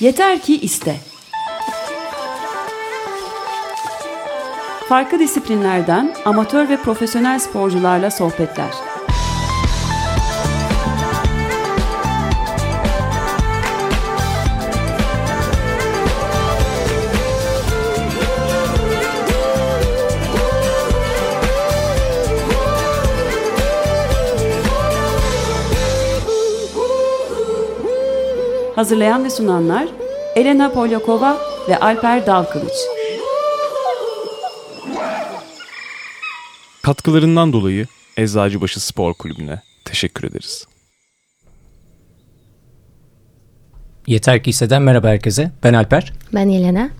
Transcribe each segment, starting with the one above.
Yeter ki iste. Farklı disiplinlerden amatör ve profesyonel sporcularla sohbetler. Hazırlayan ve sunanlar Elena Polyakova ve Alper Dalkılıç. Katkılarından dolayı Eczacıbaşı Spor Kulübü'ne teşekkür ederiz. Yeter ki hisseden merhaba herkese. Ben Alper. Ben Elena.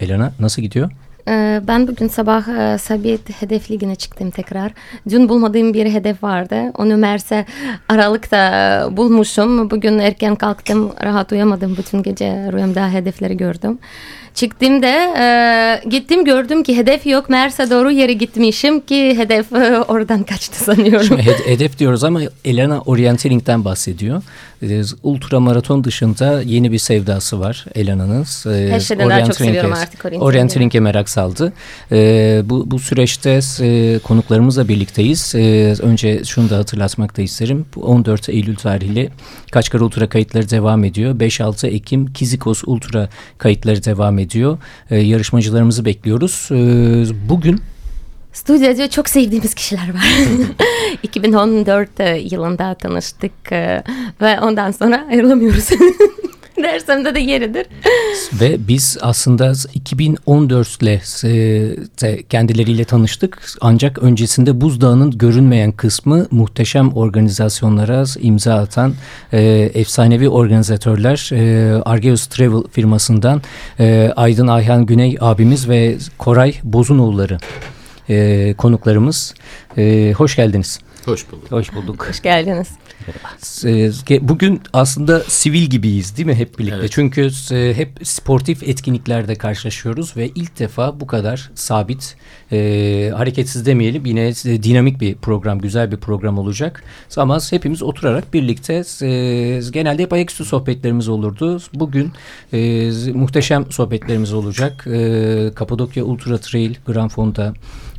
Elena nasıl gidiyor? Ee, ben bugün sabah e, Sabit Hedef Ligi'ne çıktım tekrar. Dün bulmadığım bir hedef vardı. Onu Merse Aralık'ta bulmuşum. Bugün erken kalktım. Rahat uyamadım. Bütün gece rüyamda hedefleri gördüm. Çıktım da e, gittim gördüm ki hedef yok. Merse doğru yere gitmişim ki hedef e, oradan kaçtı sanıyorum. Şimdi hedef diyoruz ama Elena Orienteering'den bahsediyor. E, ultramaraton dışında yeni bir sevdası var Elena'nın. Her şeyden daha çok seviyorum artık Orienteering'i. Orienteering'e merak saldı. E, bu, bu süreçte e, konuklarımızla birlikteyiz. E, önce şunu da hatırlatmak da isterim. 14 Eylül tarihli Kaçkar Ultra kayıtları devam ediyor. 5-6 Ekim Kizikos Ultra kayıtları devam ediyor. E, yarışmacılarımızı bekliyoruz. E, bugün Stüdyoda çok sevdiğimiz kişiler var. 2014 yılında tanıştık e, ve ondan sonra ayrılamıyoruz. Dersem de yeridir. Ve biz aslında 2014 ile e, kendileriyle tanıştık. Ancak öncesinde Buzdağı'nın görünmeyen kısmı muhteşem organizasyonlara imza atan e, efsanevi organizatörler e, Argeus Travel firmasından e, Aydın Ayhan Güney abimiz ve Koray Bozunoğulları e, konuklarımız. E, hoş geldiniz. Hoş bulduk. Hoş bulduk. Hoş geldiniz. Bugün aslında sivil gibiyiz değil mi hep birlikte? Evet. Çünkü hep sportif etkinliklerde karşılaşıyoruz ve ilk defa bu kadar sabit, e, hareketsiz demeyelim yine dinamik bir program, güzel bir program olacak. Ama hepimiz oturarak birlikte e, genelde hep ayaküstü sohbetlerimiz olurdu. Bugün e, muhteşem sohbetlerimiz olacak. E, Kapadokya Ultra Trail Grand Fonda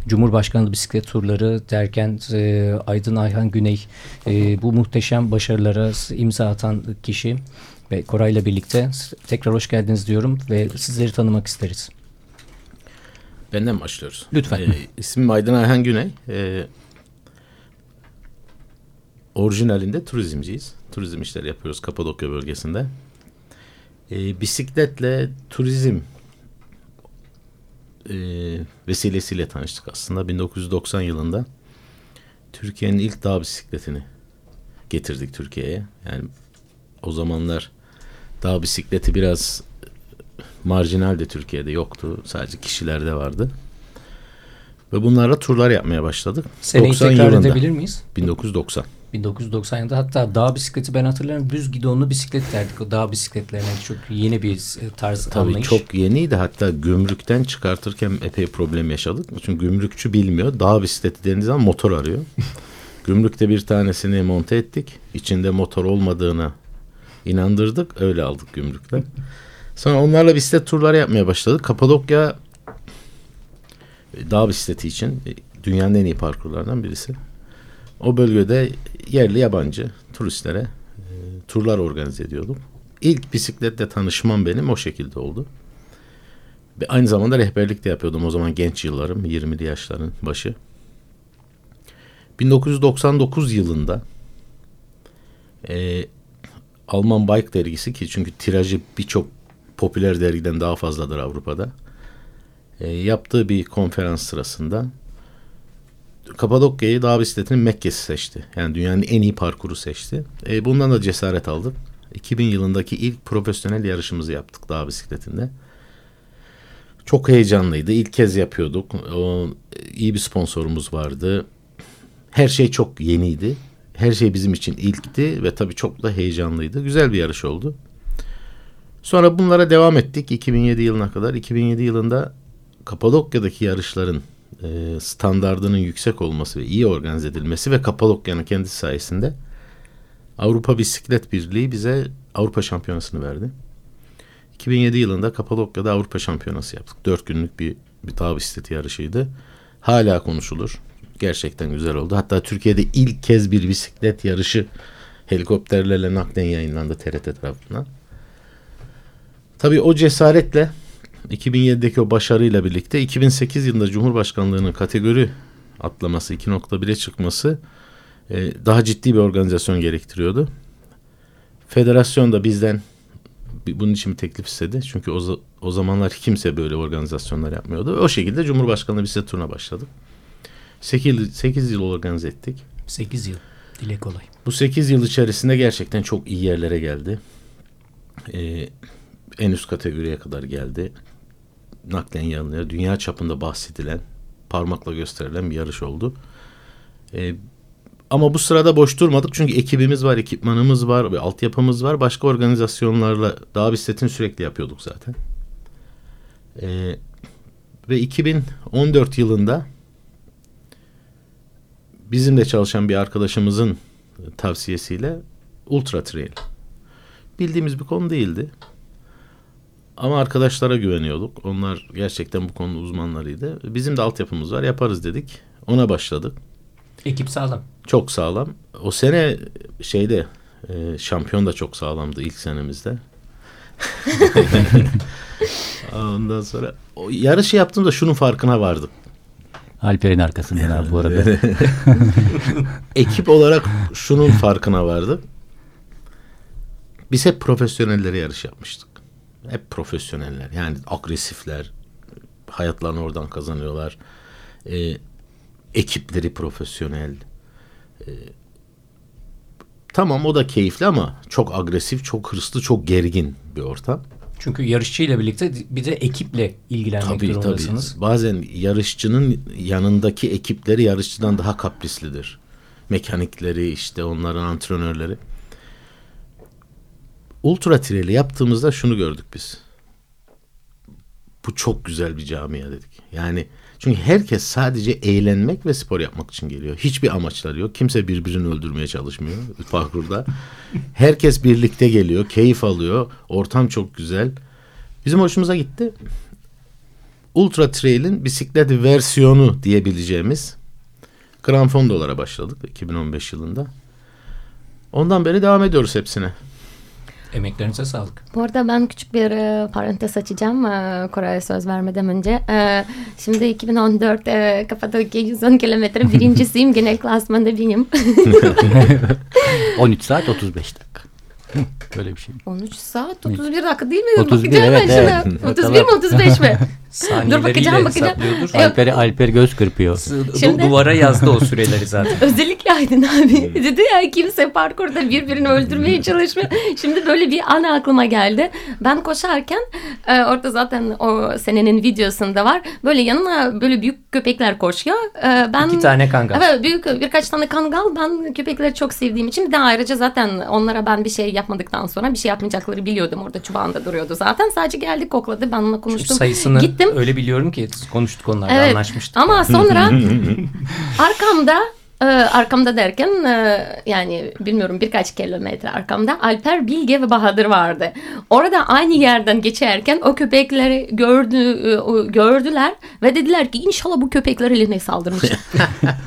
Cumhurbaşkanlığı bisiklet turları derken e, Aydın Ayhan Güney e, bu muhteşem başarılara imza atan kişi ve Koray'la birlikte tekrar hoş geldiniz diyorum ve sizleri tanımak isteriz. Benden başlıyoruz. Lütfen. Ee, ismim Aydın Ayhan Güney. Ee, orijinalinde turizmciyiz. Turizm işleri yapıyoruz Kapadokya bölgesinde. Ee, bisikletle turizm e, vesilesiyle tanıştık aslında. 1990 yılında Türkiye'nin ilk dağ bisikletini getirdik Türkiye'ye. Yani o zamanlar dağ bisikleti biraz marjinal de Türkiye'de yoktu. Sadece kişilerde vardı. Ve bunlarla turlar yapmaya başladık. Seneyi 90 tekrar yılında, edebilir miyiz? 1990. 1990 yılında hatta dağ bisikleti ben hatırlarım düz gidonlu bisiklet derdik. O dağ bisikletlerine çok yeni bir e, tarz Tabii anlayış. çok yeniydi. Hatta gümrükten çıkartırken epey problem yaşadık. Çünkü gümrükçü bilmiyor. Dağ bisikleti dendiği zaman motor arıyor. Gümrükte bir tanesini monte ettik. İçinde motor olmadığını inandırdık. Öyle aldık gümrükten. Sonra onlarla bisiklet turları yapmaya başladık. Kapadokya e, dağ bisikleti için e, dünyanın en iyi parkurlarından birisi. O bölgede yerli yabancı turistlere e, turlar organize ediyordum. İlk bisikletle tanışmam benim o şekilde oldu. Ve aynı zamanda rehberlik de yapıyordum o zaman genç yıllarım 20'li yaşların başı. 1999 yılında e, Alman Bike dergisi ki çünkü tirajı birçok popüler dergiden daha fazladır Avrupa'da. E, yaptığı bir konferans sırasında Kapadokya'yı dağ bisikletinin Mekke'si seçti. Yani dünyanın en iyi parkuru seçti. E, bundan da cesaret aldık. 2000 yılındaki ilk profesyonel yarışımızı yaptık dağ bisikletinde. Çok heyecanlıydı. İlk kez yapıyorduk. O, iyi bir sponsorumuz vardı. Her şey çok yeniydi. Her şey bizim için ilkti ve tabii çok da heyecanlıydı. Güzel bir yarış oldu. Sonra bunlara devam ettik 2007 yılına kadar. 2007 yılında Kapadokya'daki yarışların e, standardının yüksek olması ve iyi organize edilmesi ve Kapadokya'nın kendisi sayesinde Avrupa Bisiklet Birliği bize Avrupa Şampiyonası'nı verdi. 2007 yılında Kapadokya'da Avrupa Şampiyonası yaptık. Dört günlük bir, bir dağ bisikleti yarışıydı. Hala konuşulur. Gerçekten güzel oldu. Hatta Türkiye'de ilk kez bir bisiklet yarışı helikopterlerle naklen yayınlandı TRT tarafından. Tabii o cesaretle 2007'deki o başarıyla birlikte 2008 yılında Cumhurbaşkanlığının kategori atlaması 2.1'e çıkması e, daha ciddi bir organizasyon gerektiriyordu. Federasyon da bizden bunun için bir teklif istedi. Çünkü o, o zamanlar kimse böyle organizasyonlar yapmıyordu. O şekilde Cumhurbaşkanlığı bisiklet turuna başladık. 8, 8 yıl organize ettik. 8 yıl. Dile kolay. Bu 8 yıl içerisinde gerçekten çok iyi yerlere geldi. Ee, en üst kategoriye kadar geldi. Naklen yanılıyor. Dünya çapında bahsedilen, parmakla gösterilen bir yarış oldu. Ee, ama bu sırada boş durmadık çünkü ekibimiz var, ekipmanımız var, bir altyapımız var. Başka organizasyonlarla daha bisikletini sürekli yapıyorduk zaten. Ee, ve 2014 yılında bizimle çalışan bir arkadaşımızın tavsiyesiyle Ultra Trail. Bildiğimiz bir konu değildi. Ama arkadaşlara güveniyorduk. Onlar gerçekten bu konunun uzmanlarıydı. Bizim de altyapımız var yaparız dedik. Ona başladık. Ekip sağlam. Çok sağlam. O sene şeyde e, şampiyon da çok sağlamdı ilk senemizde. Ondan sonra o yarışı yaptığımda şunun farkına vardım. Alper'in arkasından abi bu arada. Ekip olarak şunun farkına vardım. Biz hep profesyonellere yarış yapmıştık. Hep profesyoneller. Yani agresifler. Hayatlarını oradan kazanıyorlar. Ee, ekipleri profesyonel. Ee, tamam o da keyifli ama çok agresif, çok hırslı, çok gergin bir ortam. Çünkü yarışçıyla birlikte bir de ekiple ilgilenmek tabii, durumundasınız. Tabii. Bazen yarışçının yanındaki ekipleri yarışçıdan daha kaprislidir. Mekanikleri işte onların antrenörleri. Ultra Trail'i yaptığımızda şunu gördük biz. Bu çok güzel bir camia dedik. Yani çünkü herkes sadece eğlenmek ve spor yapmak için geliyor. Hiçbir amaçları yok. Kimse birbirini öldürmeye çalışmıyor parkurda. Herkes birlikte geliyor, keyif alıyor. Ortam çok güzel. Bizim hoşumuza gitti. Ultra Trail'in bisiklet versiyonu diyebileceğimiz Gran Fondo'lara başladık 2015 yılında. Ondan beri devam ediyoruz hepsine. Emeklerinize sağlık. Bu arada ben küçük bir e, parantez açacağım e, Koray'a söz vermeden önce. E, şimdi 2014 e, Kapadokya 110 kilometre birincisiyim. Genel klasmanda benim. 13 saat 35 dakika. Böyle bir şey. 13 saat 31 dakika değil mi? 31 bakacağım evet, evet. şuna. 31 mi 35 mi? Saniyeleriyle bakacağım, bakacağım. hesaplıyordur. Yok. Alper, Alper göz kırpıyor. Şimdi- Du- duvara yazdı o süreleri zaten. Özellikle Aydın abi. Dedi ya kimse parkurda birbirini öldürmeye çalışmıyor. Şimdi böyle bir an aklıma geldi. Ben koşarken e, orada zaten o senenin videosunda var. Böyle yanına böyle büyük köpekler koşuyor. E, ben İki tane kangal. Evet büyük birkaç tane kangal. Ben köpekleri çok sevdiğim için bir de ayrıca zaten onlara ben bir şey yapmadıktan sonra bir şey yapmayacakları biliyordum. Orada çubağında duruyordu zaten. Sadece geldi kokladı. Ben onunla konuştum. Sayısını Gittim. öyle biliyorum ki konuştuk onlarla Evet. anlaşmıştık. Ama sonra arkamda e, arkamda derken e, yani bilmiyorum birkaç kilometre arkamda Alper Bilge ve Bahadır vardı. Orada aynı yerden geçerken o köpekleri gördü e, gördüler ve dediler ki inşallah bu köpekler eline saldırmış.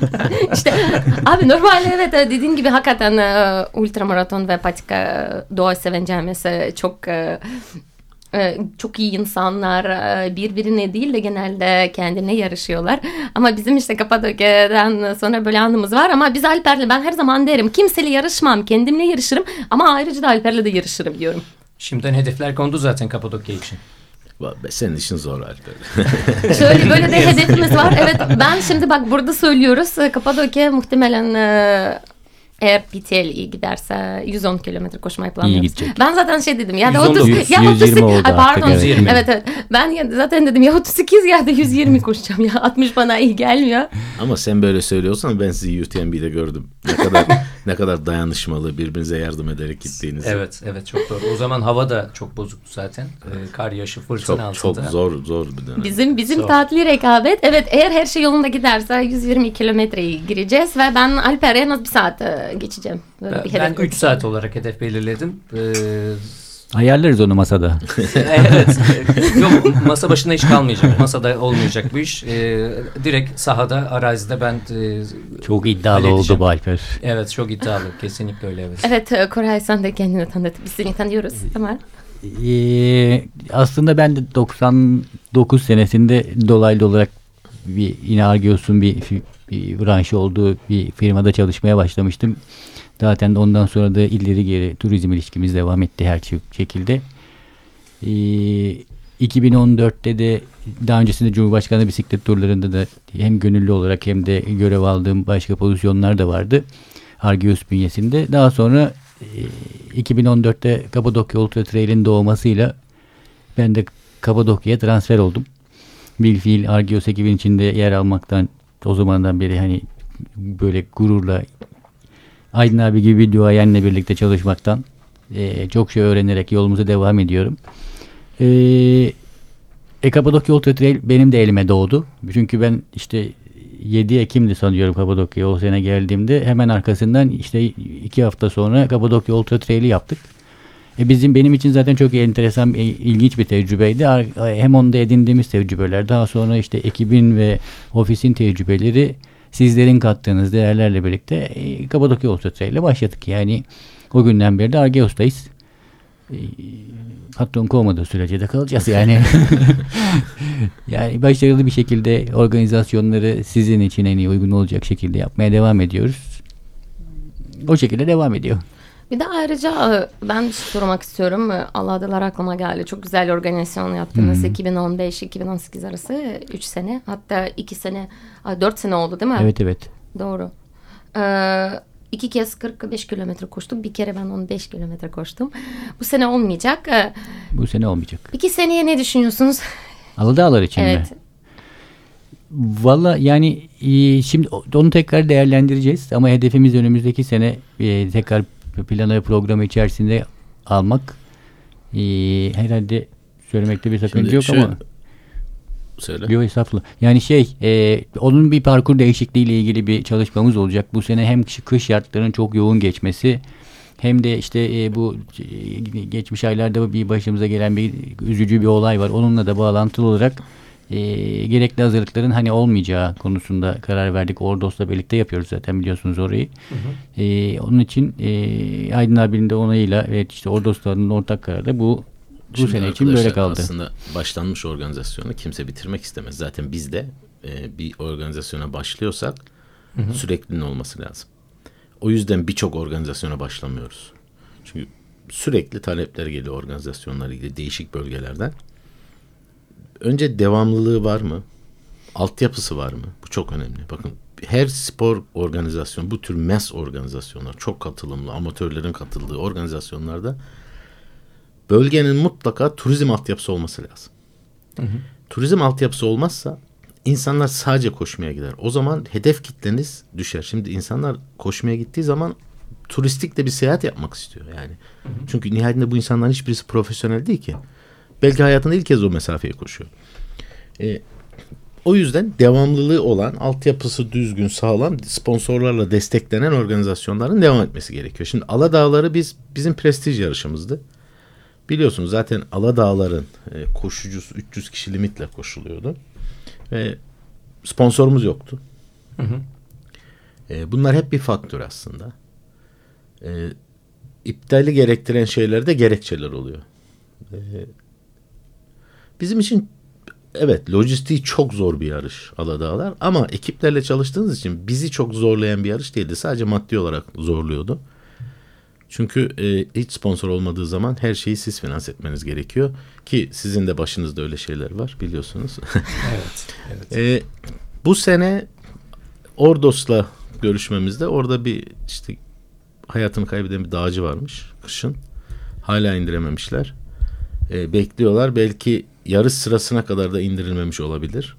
işte abi normalde evet dediğin gibi hakikaten e, ultramaraton ve patika doğa seven camiası çok e, çok iyi insanlar e, birbirine değil de genelde kendine yarışıyorlar. Ama bizim işte Kapadokya'dan sonra böyle anımız var ama biz Alper'le ben her zaman derim kimseyle yarışmam kendimle yarışırım ama ayrıca da Alper'le de yarışırım diyorum. Şimdiden hedefler kondu zaten Kapadokya için. Senin işin zor Alper. Şöyle böyle de hedefimiz var. Evet ben şimdi bak burada söylüyoruz Kapadokya muhtemelen e, eğer PTL iyi giderse 110 kilometre koşmayı planlıyoruz. gidecek. Ben zaten şey dedim ya da 119, 30 ya 120 38 oldu Ay, pardon. artık, evet. 120. Evet evet. Ben ya- zaten dedim ya 38 ya da 120 koşacağım ya 60 bana iyi gelmiyor. Ama sen böyle söylüyorsan ben sizi UTMB'de gördüm. Ne kadar ne kadar dayanışmalı birbirinize yardım ederek gittiğinizi. Evet, evet çok doğru. O zaman hava da çok bozuktu zaten. Ee, kar yaşı fırtına çok, altında. Çok zor zor bir dönem. Bizim bizim Zor. tatili rekabet. Evet eğer her şey yolunda giderse 120 kilometreyi gireceğiz ve ben Alper'e az bir saat e, geçeceğim. Böyle Ben, bir ben hedef 3 saat olarak hedef belirledim. Ee, Ayarlarız onu masada. evet. Yok masa başında hiç kalmayacak. Masada olmayacak bu iş. Ee, direkt sahada, arazide ben e, Çok iddialı oldu bu Alper. evet çok iddialı. Kesinlikle öyle evet. Evet e, Koray sen de kendini tanıt. Biz seni tanıyoruz. Tamam. Ee, aslında ben de 99 senesinde dolaylı olarak bir yine Argeos'un bir, bir branşı olduğu bir firmada çalışmaya başlamıştım. Zaten ondan sonra da ileri geri turizm ilişkimiz devam etti her şekilde. Ee, 2014'te de daha öncesinde Cumhurbaşkanı bisiklet turlarında da hem gönüllü olarak hem de görev aldığım başka pozisyonlar da vardı. Argeos bünyesinde. Daha sonra e, 2014'te Kapadokya Ultra Trail'in doğmasıyla ben de Kapadokya'ya transfer oldum. Bilfiil Argeos ekibin içinde yer almaktan o zamandan beri hani böyle gururla Aydın abi gibi bir duayenle birlikte çalışmaktan e, çok şey öğrenerek yolumuza devam ediyorum. E, e, Kapadokya Ultra Trail benim de elime doğdu. Çünkü ben işte 7 Ekim'di sanıyorum Kapadokya'ya o sene geldiğimde. Hemen arkasından işte iki hafta sonra Kapadokya Ultra Trail'i yaptık. E bizim benim için zaten çok enteresan, e, ilginç bir tecrübeydi. Hem onda edindiğimiz tecrübeler, daha sonra işte ekibin ve ofisin tecrübeleri sizlerin kattığınız değerlerle birlikte e, Kapadokya Trail'le başladık. Yani o günden beri de Argeos'tayız. E, patron kovmadığı sürece de kalacağız yani. yani başarılı bir şekilde organizasyonları sizin için en iyi uygun olacak şekilde yapmaya devam ediyoruz. O şekilde devam ediyor. Bir de ayrıca e, ben sormak istiyorum. E, Allah adalar aklıma geldi. Çok güzel organizasyon yaptınız. 2015-2018 arası 3 sene. Hatta 2 sene, 4 sene oldu değil mi? Evet evet. Doğru. Ee, iki kez 45 kilometre koştum. Bir kere ben 15 kilometre koştum. Bu sene olmayacak. Ee, Bu sene olmayacak. Peki seneye ne düşünüyorsunuz? Aladağlar için mi? evet. Valla yani e, şimdi onu tekrar değerlendireceğiz ama hedefimiz önümüzdeki sene e, tekrar planı ve programı içerisinde almak. E, herhalde söylemekte bir sakınca Şimdi yok şöyle- ama Söyle. yok estağfurullah. Yani şey e, onun bir parkur değişikliğiyle ilgili bir çalışmamız olacak. Bu sene hem kış, kış şartlarının çok yoğun geçmesi hem de işte e, bu e, geçmiş aylarda bir başımıza gelen bir üzücü bir olay var. Onunla da bağlantılı olarak e, gerekli hazırlıkların hani olmayacağı konusunda karar verdik. Ordos'la birlikte yapıyoruz zaten biliyorsunuz orayı. E, onun için e, Aydın abinin de onayıyla ve işte Ordos'ların ortak kararı bu bu Şimdi sene için böyle kaldı. Aslında başlanmış organizasyonu kimse bitirmek istemez. Zaten biz de e, bir organizasyona başlıyorsak sürekliliğin olması lazım. O yüzden birçok organizasyona başlamıyoruz. Çünkü sürekli talepler geliyor organizasyonlarla ilgili değişik bölgelerden. Önce devamlılığı var mı? Altyapısı var mı? Bu çok önemli. Bakın her spor organizasyonu, bu tür mes organizasyonlar, çok katılımlı, amatörlerin katıldığı organizasyonlarda bölgenin mutlaka turizm altyapısı olması lazım. Turizm altyapısı olmazsa insanlar sadece koşmaya gider. O zaman hedef kitleniz düşer. Şimdi insanlar koşmaya gittiği zaman turistik de bir seyahat yapmak istiyor yani. Çünkü nihayetinde bu insanların hiçbirisi profesyonel değil ki. Belki hayatında ilk kez o mesafeyi koşuyor. Ee, o yüzden devamlılığı olan, altyapısı düzgün, sağlam, sponsorlarla desteklenen organizasyonların devam etmesi gerekiyor. Şimdi Aladağları biz bizim prestij yarışımızdı. Biliyorsunuz zaten Aladağların e, koşucusu 300 kişi limitle koşuluyordu. Ve sponsorumuz yoktu. E, bunlar hep bir faktör aslında. E, iptali gerektiren şeylerde gerekçeler oluyor. E, bizim için evet lojistiği çok zor bir yarış Aladağlar ama ekiplerle çalıştığınız için bizi çok zorlayan bir yarış değildi. Sadece maddi olarak zorluyordu. Çünkü e, hiç sponsor olmadığı zaman her şeyi siz finanse etmeniz gerekiyor. Ki sizin de başınızda öyle şeyler var biliyorsunuz. Evet. evet. E, bu sene Ordos'la görüşmemizde orada bir işte hayatını kaybeden bir dağcı varmış kışın. Hala indirememişler. E, bekliyorlar. Belki yarış sırasına kadar da indirilmemiş olabilir.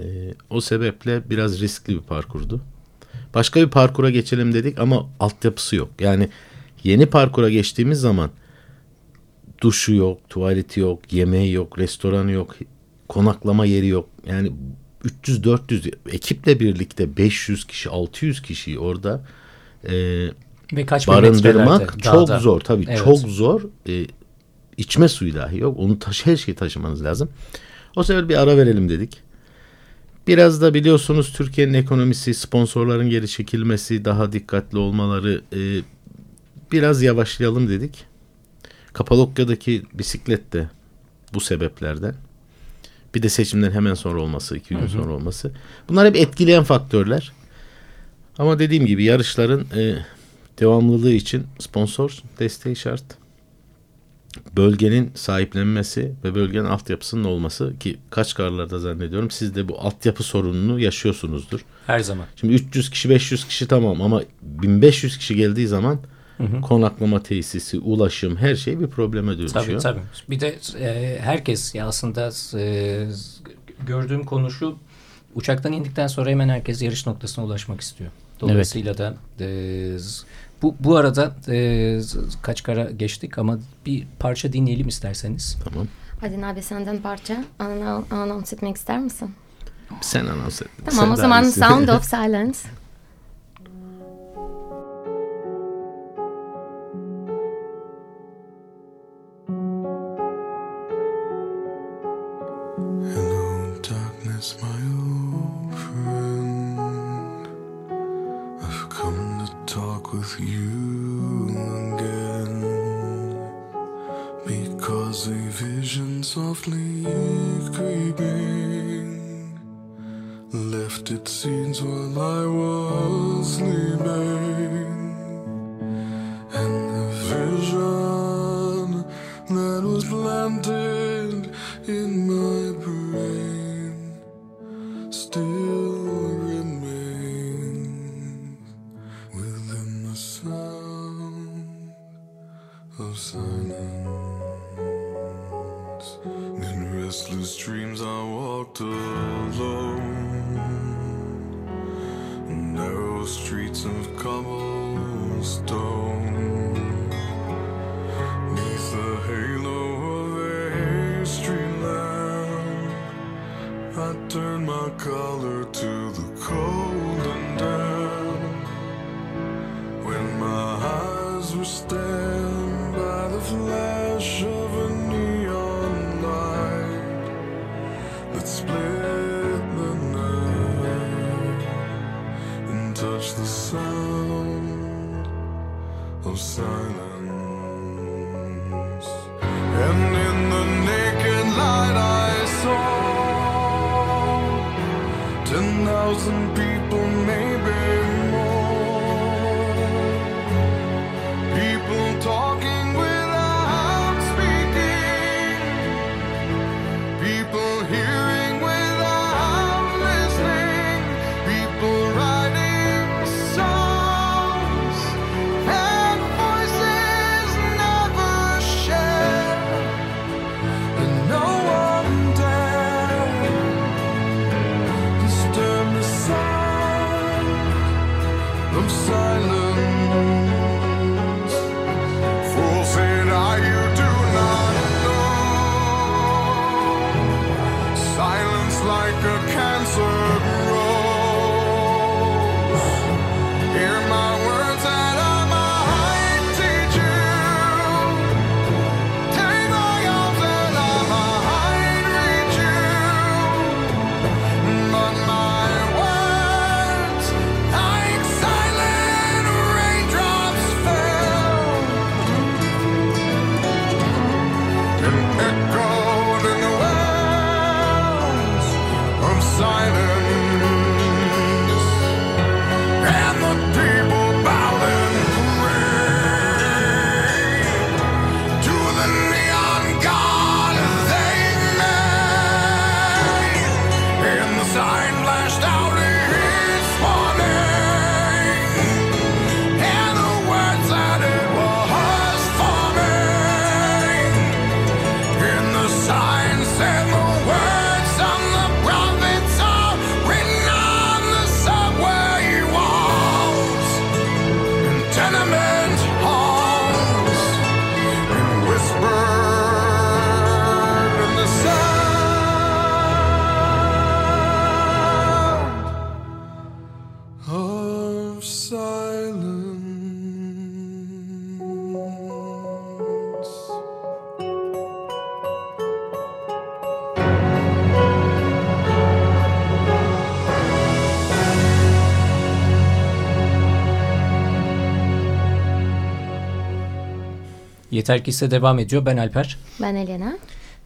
E, o sebeple biraz riskli bir parkurdu. Başka bir parkura geçelim dedik ama altyapısı yok. Yani yeni parkura geçtiğimiz zaman duşu yok, tuvaleti yok, yemeği yok, restoranı yok, konaklama yeri yok. Yani 300-400 ekiple birlikte 500 kişi, 600 kişiyi orada e, Ve kaç barındırmak çok dağda. zor. Tabii Evet. çok zor. E, içme suyu dahi yok. Onu taşı, her şeyi taşımanız lazım. O sefer bir ara verelim dedik. Biraz da biliyorsunuz Türkiye'nin ekonomisi, sponsorların geri çekilmesi, daha dikkatli olmaları e, biraz yavaşlayalım dedik. Kapadokya'daki bisiklet de bu sebeplerden. Bir de seçimden hemen sonra olması, iki gün sonra olması. Bunlar hep etkileyen faktörler. Ama dediğim gibi yarışların e, devamlılığı için sponsor desteği şart. Bölgenin sahiplenmesi ve bölgenin altyapısının olması ki kaç karlarda zannediyorum siz de bu altyapı sorununu yaşıyorsunuzdur. Her zaman. Şimdi 300 kişi 500 kişi tamam ama 1500 kişi geldiği zaman konaklama tesisi, ulaşım her şey bir probleme dönüşüyor. Tabii tabii. Bir de e, herkes ya aslında e, gördüğüm konu şu uçaktan indikten sonra hemen herkes yarış noktasına ulaşmak istiyor. Dolayısıyla da e, bu bu arada e, kaç kara geçtik ama bir parça dinleyelim isterseniz. Tamam. Adin abi senden parça anons etmek ister misin? Sen anons et. Tamam Sen o zaman. Sound of Silence. Split the night and touch the sound of silence. And in the naked light I saw ten thousand people, Yeter ki ise devam ediyor. Ben Alper. Ben Elena.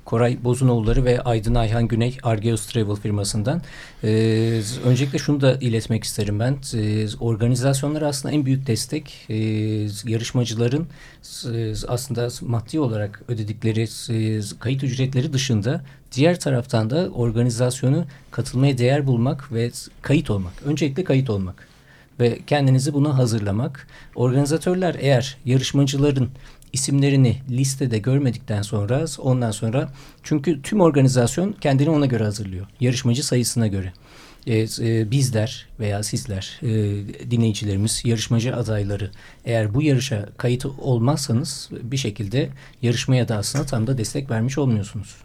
Koray Bozunoğulları ve Aydın Ayhan Güney Argeos Travel firmasından. Ee, öncelikle şunu da iletmek isterim ben. Ee, organizasyonlar aslında en büyük destek. Ee, yarışmacıların e, aslında maddi olarak ödedikleri e, kayıt ücretleri dışında diğer taraftan da organizasyonu katılmaya değer bulmak ve kayıt olmak. Öncelikle kayıt olmak ve kendinizi buna hazırlamak. Organizatörler eğer yarışmacıların isimlerini listede görmedikten sonra ondan sonra çünkü tüm organizasyon kendini ona göre hazırlıyor. Yarışmacı sayısına göre. E, e, bizler veya sizler e, dinleyicilerimiz yarışmacı adayları eğer bu yarışa kayıt olmazsanız bir şekilde yarışmaya da aslında tam da destek vermiş olmuyorsunuz.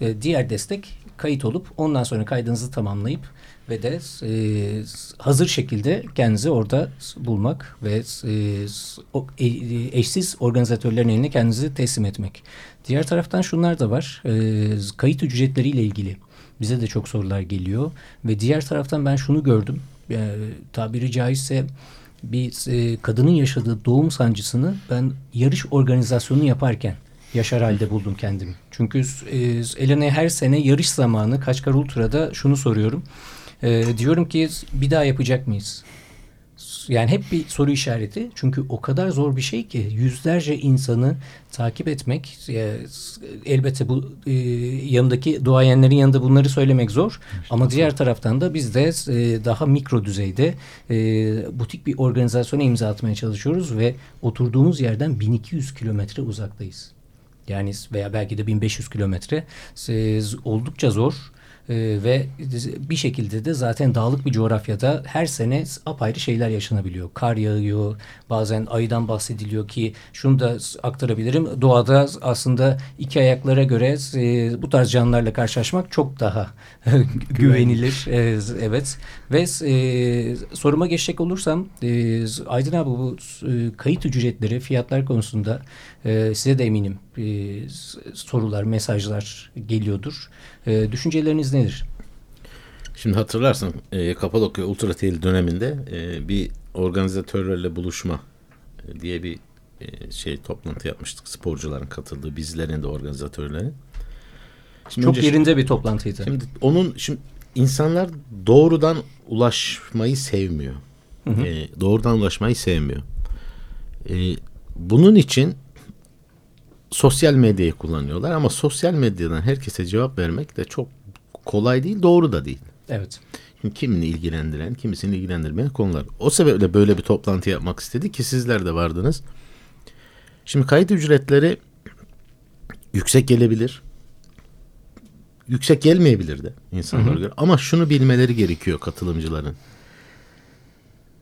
E, diğer destek kayıt olup ondan sonra kaydınızı tamamlayıp ve de e, hazır şekilde kendinizi orada bulmak ve e, o, e, eşsiz organizatörlerin eline kendinizi teslim etmek. Diğer taraftan şunlar da var. E, kayıt ücretleriyle ilgili bize de çok sorular geliyor ve diğer taraftan ben şunu gördüm. E, tabiri caizse bir e, kadının yaşadığı doğum sancısını ben yarış organizasyonu yaparken yaşar halde buldum kendimi. Çünkü e, Elena'ya her sene yarış zamanı Kaçkar Ultra'da şunu soruyorum. E, diyorum ki bir daha yapacak mıyız? Yani hep bir soru işareti. Çünkü o kadar zor bir şey ki yüzlerce insanı takip etmek. E, elbette bu e, yanındaki duayenlerin yanında bunları söylemek zor. Ama diğer taraftan da biz de e, daha mikro düzeyde e, butik bir organizasyona imza atmaya çalışıyoruz ve oturduğumuz yerden 1200 kilometre uzaktayız. Yani veya belki de 1500 kilometre e, oldukça zor. Ee, ve bir şekilde de zaten dağlık bir coğrafyada her sene apayrı şeyler yaşanabiliyor. Kar yağıyor, bazen aydan bahsediliyor ki şunu da aktarabilirim. Doğada aslında iki ayaklara göre e, bu tarz canlılarla karşılaşmak çok daha güvenilir. E, evet ve e, soruma geçecek olursam e, Aydın abi bu e, kayıt ücretleri fiyatlar konusunda e, size de eminim e, sorular, mesajlar geliyordur. E, düşünceleriniz nedir? Şimdi hatırlarsın e, Kapadokya Ultra Trail döneminde e, bir organizatörlerle buluşma e, diye bir e, şey toplantı yapmıştık. Sporcuların katıldığı, bizlerin de organizatörlerin. Şimdi Çok yerinde bir toplantıydı. Şimdi onun şimdi insanlar doğrudan ulaşmayı sevmiyor. Hı hı. E, doğrudan ulaşmayı sevmiyor. E, bunun için sosyal medyayı kullanıyorlar ama sosyal medyadan herkese cevap vermek de çok kolay değil, doğru da değil. Evet. Şimdi kimini ilgilendiren, kimisini ilgilendirmeyen konular. O sebeple böyle bir toplantı yapmak istedi ki sizler de vardınız. Şimdi kayıt ücretleri yüksek gelebilir. Yüksek gelmeyebilir de insanlara göre. Ama şunu bilmeleri gerekiyor katılımcıların.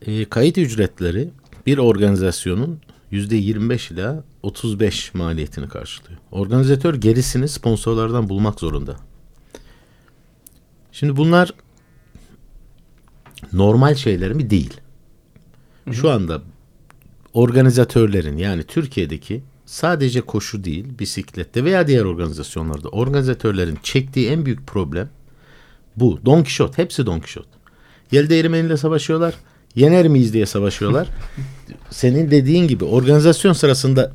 E, kayıt ücretleri bir organizasyonun %25 ila 35 maliyetini karşılıyor. Organizatör gerisini sponsorlardan bulmak zorunda. Şimdi bunlar normal şeyler mi? Değil. Hı hı. Şu anda organizatörlerin yani Türkiye'deki sadece koşu değil bisiklette veya diğer organizasyonlarda organizatörlerin çektiği en büyük problem bu. Don Kişot. Hepsi Don Kişot. Yel değirmeniyle savaşıyorlar. Yener miyiz diye savaşıyorlar. Senin dediğin gibi organizasyon sırasında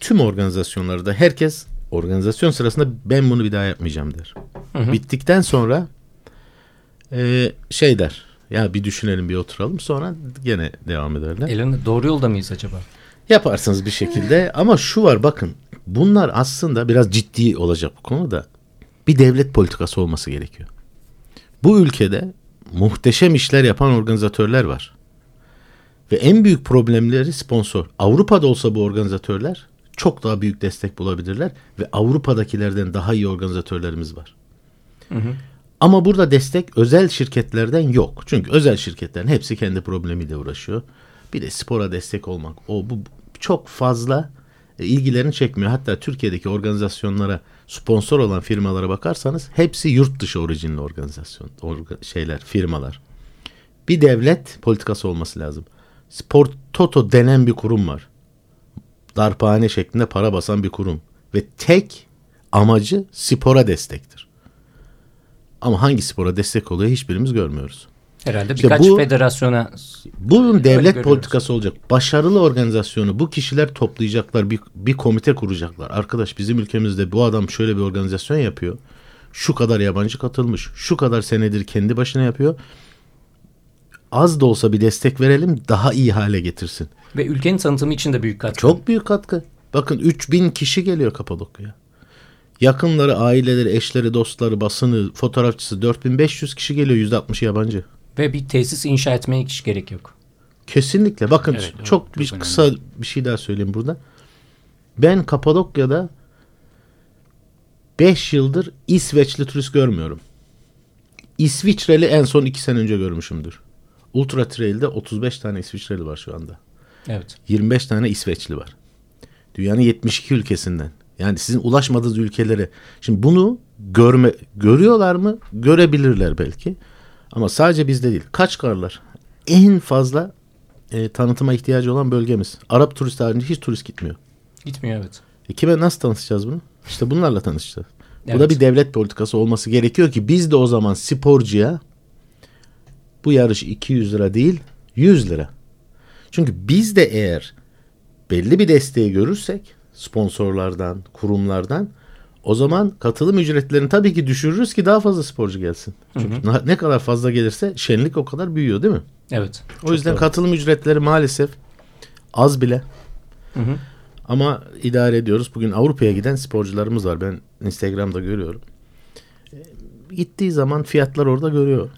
tüm organizasyonlarda herkes organizasyon sırasında ben bunu bir daha yapmayacağım der. Hı hı. Bittikten sonra e, şey der. Ya bir düşünelim bir oturalım sonra gene devam ederler. Elena doğru yolda mıyız acaba? Yaparsınız bir şekilde ama şu var bakın bunlar aslında biraz ciddi olacak bu konuda. Bir devlet politikası olması gerekiyor. Bu ülkede muhteşem işler yapan organizatörler var. Ve en büyük problemleri sponsor. Avrupa'da olsa bu organizatörler çok daha büyük destek bulabilirler ve Avrupa'dakilerden daha iyi organizatörlerimiz var. Hı hı. Ama burada destek özel şirketlerden yok. Çünkü özel şirketlerin hepsi kendi problemiyle uğraşıyor. Bir de spora destek olmak o bu çok fazla e, ilgilerini çekmiyor. Hatta Türkiye'deki organizasyonlara sponsor olan firmalara bakarsanız hepsi yurt dışı orijinli organizasyon orga, şeyler firmalar. Bir devlet politikası olması lazım. Spor Toto denen bir kurum var. Darphane şeklinde para basan bir kurum ve tek amacı spora destektir. Ama hangi spora destek oluyor hiçbirimiz görmüyoruz. Herhalde İşte birkaç bu- federasyona Bunun devlet görüyoruz. politikası olacak. Başarılı organizasyonu bu kişiler toplayacaklar. Bir, bir komite kuracaklar. Arkadaş bizim ülkemizde bu adam şöyle bir organizasyon yapıyor. Şu kadar yabancı katılmış. Şu kadar senedir kendi başına yapıyor. Az da olsa bir destek verelim daha iyi hale getirsin. Ve ülkenin tanıtımı için de büyük katkı. Çok büyük katkı. Bakın 3000 kişi geliyor Kapadokya'ya. Yakınları, aileleri, eşleri, dostları, basını, fotoğrafçısı 4500 kişi geliyor. %60'ı yabancı. Ve bir tesis inşa etmeye hiç gerek yok. Kesinlikle. Bakın Evet, çok, çok bir önemli. kısa bir şey daha söyleyeyim burada. Ben Kapadokya'da 5 yıldır İsveçli turist görmüyorum. İsviçreli en son 2 sene önce görmüşümdür. Ultra Trail'de 35 tane İsviçreli var şu anda. Evet. 25 tane İsveçli var. Dünyanın 72 ülkesinden. Yani sizin ulaşmadığınız ülkelere. Şimdi bunu görme görüyorlar mı? Görebilirler belki. Ama sadece bizde değil. Kaçkarlar en fazla e, tanıtıma ihtiyacı olan bölgemiz. Arap turist harici hiç turist gitmiyor. Gitmiyor evet. E kime nasıl tanışacağız bunu? İşte bunlarla tanışacağız. Bu Evet. da bir devlet politikası olması gerekiyor ki biz de o zaman sporcuya bu yarış 200 lira değil 100 lira. Çünkü biz de eğer belli bir desteği görürsek sponsorlardan, kurumlardan o zaman katılım ücretlerini tabii ki düşürürüz ki daha fazla sporcu gelsin. Çünkü na- ne kadar fazla gelirse şenlik o kadar büyüyor değil mi? Evet. O yüzden katılım ücretleri maalesef az bile. Hı hı. Ama idare ediyoruz. Bugün Avrupa'ya giden sporcularımız var. Ben Instagram'da görüyorum. E, Gittiği zaman fiyatlar orada görüyor.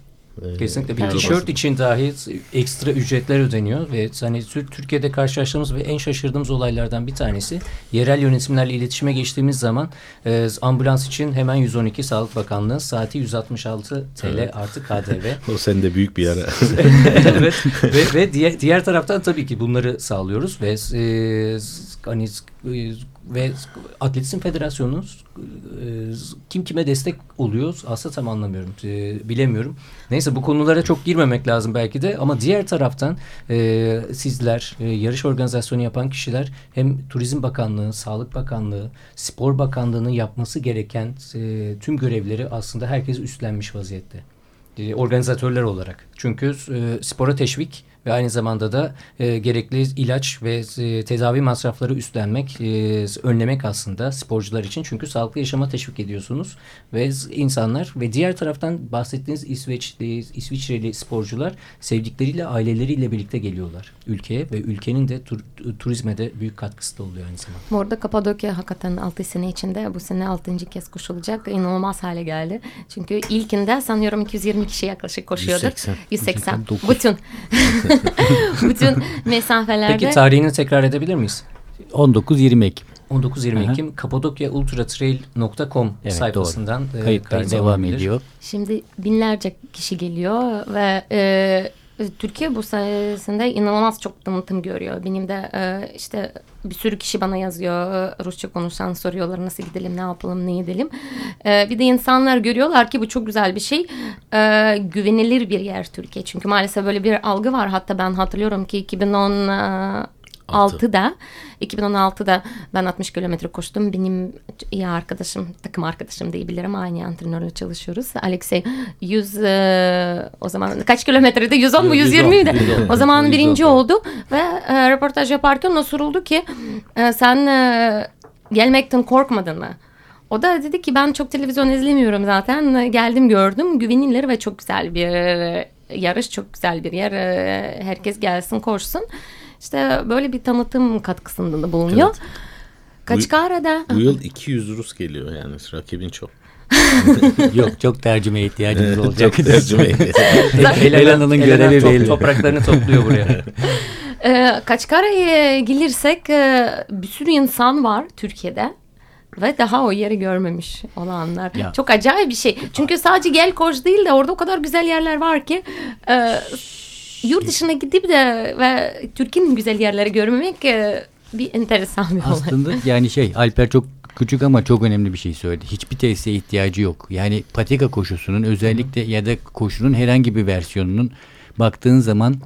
E, Kesinlikle bir Evet. tişört için dahi ekstra ücretler ödeniyor ve hani Tür- Türkiye'de karşılaştığımız ve en şaşırdığımız olaylardan bir tanesi yerel yönetimlerle iletişime geçtiğimiz zaman e, ambulans için hemen 112 Sağlık Bakanlığı saati 166 TL artı KDV. O sende büyük bir yara. evet ve, ve diğer, diğer taraftan tabii ki bunları sağlıyoruz ve e, hani e, ve Atletizm Federasyonu e, kim kime destek oluyor aslında tam anlamıyorum e, bilemiyorum. Neyse bu konulara çok girmemek lazım belki de ama diğer taraftan e, sizler e, yarış organizasyonu yapan kişiler hem Turizm Bakanlığı, Sağlık Bakanlığı, Spor Bakanlığı'nın yapması gereken e, tüm görevleri aslında herkes üstlenmiş vaziyette e, organizatörler olarak. Çünkü e, spora teşvik ve aynı zamanda da e, gerekli ilaç ve e, tedavi masrafları üstlenmek, e, önlemek aslında sporcular için. Çünkü sağlıklı yaşama teşvik ediyorsunuz ve insanlar ve diğer taraftan bahsettiğiniz İsveçli, İsviçreli sporcular sevdikleriyle, aileleriyle birlikte geliyorlar ülkeye ve ülkenin de tur, turizme de büyük katkısı da oluyor aynı zamanda. Bu arada Kapadokya hakikaten 6 sene içinde bu sene 6. kez koşulacak. İnanılmaz hale geldi. Çünkü ilkinde sanıyorum 220 kişi yaklaşık koşuyorduk. 180. 180. Bütün. Bütün mesafelerde. Peki tarihini tekrar edebilir miyiz? 19-20 Ekim. 19-20 Aha. Ekim kapadokyauultratrail.com Evet, sayfasından e, Kayıtlar kayıt devam ediyor. Şimdi binlerce kişi geliyor ve e, Türkiye bu sayesinde inanılmaz çok tanıtım görüyor. Benim de e, işte bir sürü kişi bana yazıyor. e, Rusça konuşan soruyorlar nasıl gidelim, ne yapalım, ne edelim. E, bir de insanlar görüyorlar ki bu çok güzel bir şey. Güvenilir bir yer Türkiye. Çünkü maalesef böyle bir algı var. Hatta ben hatırlıyorum ki 2010 e, 6'da 2016'da ben 60 kilometre koştum. Benim iyi arkadaşım, takım arkadaşım diyebilirim. Aynı antrenörle çalışıyoruz. Alexey 100 e, o zaman kaç kilometrede? 110 mu 120 miydi? O zaman birinci oldu ve e, röportaj yaparken o soruldu ki e, sen e, gelmekten korkmadın mı? O da dedi ki ben çok televizyon izlemiyorum zaten. Geldim gördüm. Güvenilir ve çok güzel bir e, yarış. Çok güzel bir yer. E, Herkes gelsin koşsun. İşte böyle bir tanıtım katkısında da bulunuyor. Evet. Kaçkara'da Bu yıl 200 Rus geliyor yani rakibin çok. Yok çok tercümeye ihtiyacımız olacak. Çok tercüme ediyor. Elana'nın görevi top- belli. Topraklarını topluyor buraya. Ee, Kaçkara'ya gelirsek e, bir sürü insan var Türkiye'de ve daha o yeri görmemiş olanlar. Ya. Çok acayip bir şey. Çünkü sadece gel koş değil de orada o kadar güzel yerler var ki e, yurt dışına gidip de ve Türkiye'nin güzel yerleri görmemek e, bir enteresan bir olay. Aslında yani şey Alper çok küçük ama çok önemli bir şey söyledi. Hiçbir tesise ihtiyacı yok. Yani patika koşusunun özellikle ya da koşunun herhangi bir versiyonunun baktığın zaman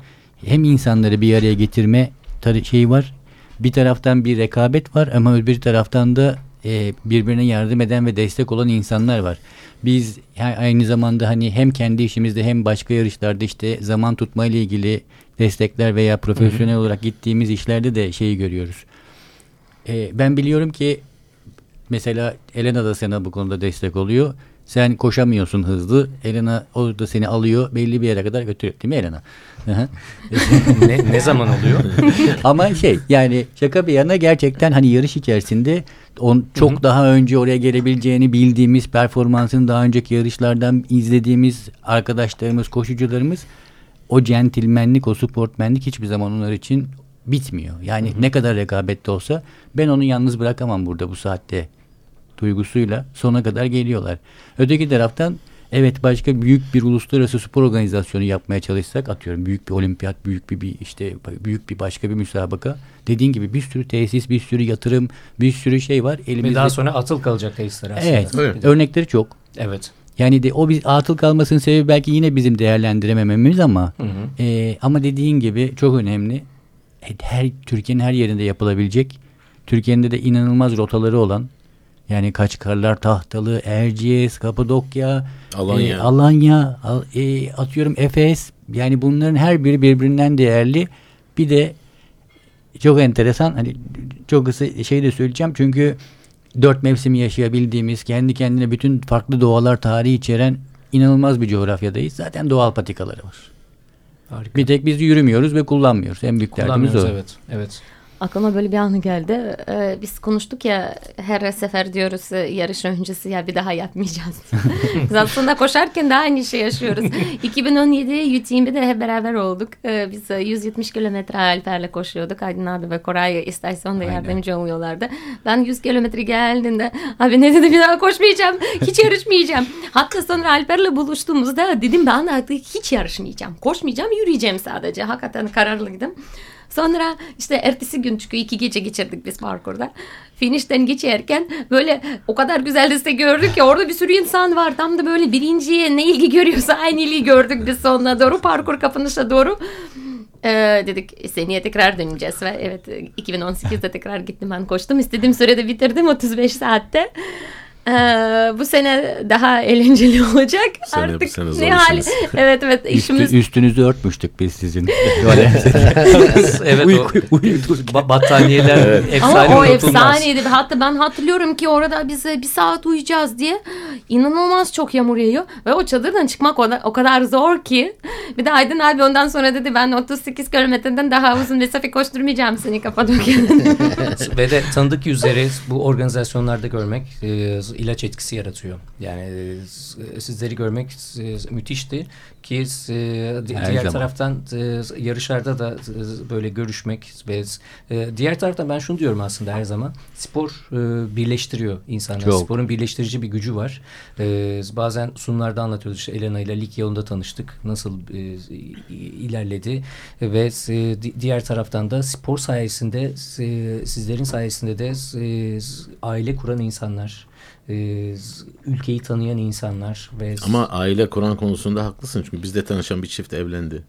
hem insanları bir araya getirme şeyi var. Bir taraftan bir rekabet var ama öbür taraftan da e, birbirine yardım eden ve destek olan insanlar var. Biz aynı zamanda hani hem kendi işimizde hem başka yarışlarda işte zaman tutma ile ilgili destekler veya profesyonel olarak gittiğimiz işlerde de şeyi görüyoruz. E, ben biliyorum ki mesela Elena da sana bu konuda destek oluyor. Sen koşamıyorsun hızlı. Elena orada seni alıyor. Belli bir yere kadar götürüyor. Değil mi Elena? Hı hı. ne, ne zaman oluyor? Ama şey yani şaka bir yana gerçekten hani yarış içerisinde on, çok daha önce oraya gelebileceğini bildiğimiz performansını daha önceki yarışlardan izlediğimiz arkadaşlarımız, koşucularımız o centilmenlik, o sportmenlik hiçbir zaman onlar için bitmiyor. Yani ne kadar rekabette olsa ben onu yalnız bırakamam burada bu saatte duygusuyla sona kadar geliyorlar. Öteki taraftan evet başka büyük bir uluslararası spor organizasyonu yapmaya çalışsak atıyorum büyük bir olimpiyat, büyük bir, bir işte büyük bir başka bir müsabaka. Dediğin gibi bir sürü tesis, bir sürü yatırım, bir sürü şey var. Elimizde. Ve daha sonra atıl kalacak tesisler aslında. Evet. Evet. Örnekleri çok. Evet. Yani de o biz atıl kalmasının sebebi belki yine bizim değerlendiremememiz ama Hı hı. e, ama dediğin gibi çok önemli. Her Türkiye'nin her yerinde yapılabilecek. Türkiye'nin de inanılmaz rotaları olan yani Kaçkarlar, Tahtalı, Erciyes, Kapadokya, Alanya. e, Alanya, Al- e, atıyorum Efes. Yani bunların her biri birbirinden değerli. Bir de çok enteresan hani çok kısa şey de söyleyeceğim çünkü dört mevsimi yaşayabildiğimiz kendi kendine bütün farklı doğalar tarihi içeren inanılmaz bir coğrafyadayız. Zaten doğal patikaları var. Harika. Bir tek biz yürümüyoruz ve kullanmıyoruz. En büyük derdimiz o. Kullanmıyoruz evet. Evet. Aklıma böyle bir anı geldi. Ee, biz konuştuk ya her sefer diyoruz e, yarış öncesi ya bir daha yapmayacağız. biz aslında koşarken de aynı şey yaşıyoruz. 2017 UTMB'de hep beraber olduk. Ee, biz e, 170 kilometre Alper'le koşuyorduk. Aydın abi ve Koray istasyonda yardımcı oluyorlardı. Ben 100 kilometre geldiğinde abi ne dedi bir daha koşmayacağım. Hiç yarışmayacağım. Hatta sonra Alper'le buluştuğumuzda dedim ben artık hiç yarışmayacağım. Koşmayacağım yürüyeceğim sadece. Hakikaten kararlıydım. Sonra işte ertesi gün çünkü iki gece geçirdik biz parkurda. Finish'ten geçerken böyle o kadar güzel liste gördük ki orada bir sürü insan var. Tam da böyle birinciye ne ilgi görüyorsa aynı ilgi gördük biz sonuna doğru parkur kapanışa doğru. Ee, dedik seneye tekrar döneceğiz ve evet 2018'de tekrar gittim ben koştum. İstediğim sürede bitirdim 35 saatte. Ee, bu sene daha eğlenceli olacak. Bu sene- bu Artık sene zor ne hali? işiniz. Evet evet Üstü, işimiz üstünüzü örtmüştük biz sizin. Evet o ba- battaniyeler efsane Ama o unutulmaz. efsaneydi. Hatta ben hatırlıyorum ki orada bize bir saat uyuyacağız diye inanılmaz çok yağmur yağıyor. Ve o çadırdan çıkmak o, da- o kadar zor ki. Bir de Aydın abi ondan sonra dedi ben 38 kilometreden daha uzun mesafe koşturmayacağım seni Kapadokya'da. Ve de tanıdık yüzleri bu organizasyonlarda görmek e, ilaç etkisi yaratıyor. Yani e, sizleri görmek müthişti ki e, diğer zaman. taraftan e, yarışlarda da böyle görüşmek ve diğer taraftan ben şunu diyorum aslında her zaman spor birleştiriyor insanları. Çok. Sporun birleştirici bir gücü var. Bazen sunumlarda anlatıyoruz işte Elena ile lig yolunda tanıştık. Nasıl ilerledi ve di- diğer taraftan da spor sayesinde sizlerin sayesinde de aile kuran insanlar, e, ülkeyi tanıyan insanlar ve Ama aile kuran konusunda haklısın. Çünkü bizde tanışan bir çift evlendi.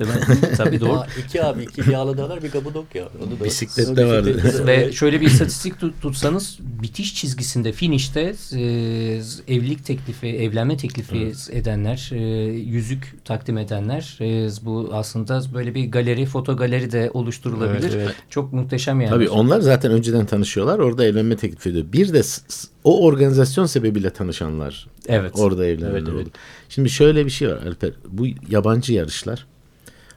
Mi? tabii doğru. iki abi, iki yağlı dağlar bir Kapadokya. Onu da, Bisiklette vardı. Ve şöyle bir istatistik tut- tutsanız bitiş çizgisinde finişte e, evlilik teklifi, evlenme teklifi edenler, e, yüzük takdim edenler e, bu aslında böyle bir galeri, foto galeri de oluşturulabilir. Evet, evet. Çok muhteşem yani. Tabii onlar zaten önceden tanışıyorlar. Orada evlenme teklif ediyor. Bir de o organizasyon sebebiyle tanışanlar Evet. orada evlenenler Evet, evet. oldu. Şimdi şöyle bir şey var Alper. Bu yabancı yarışlar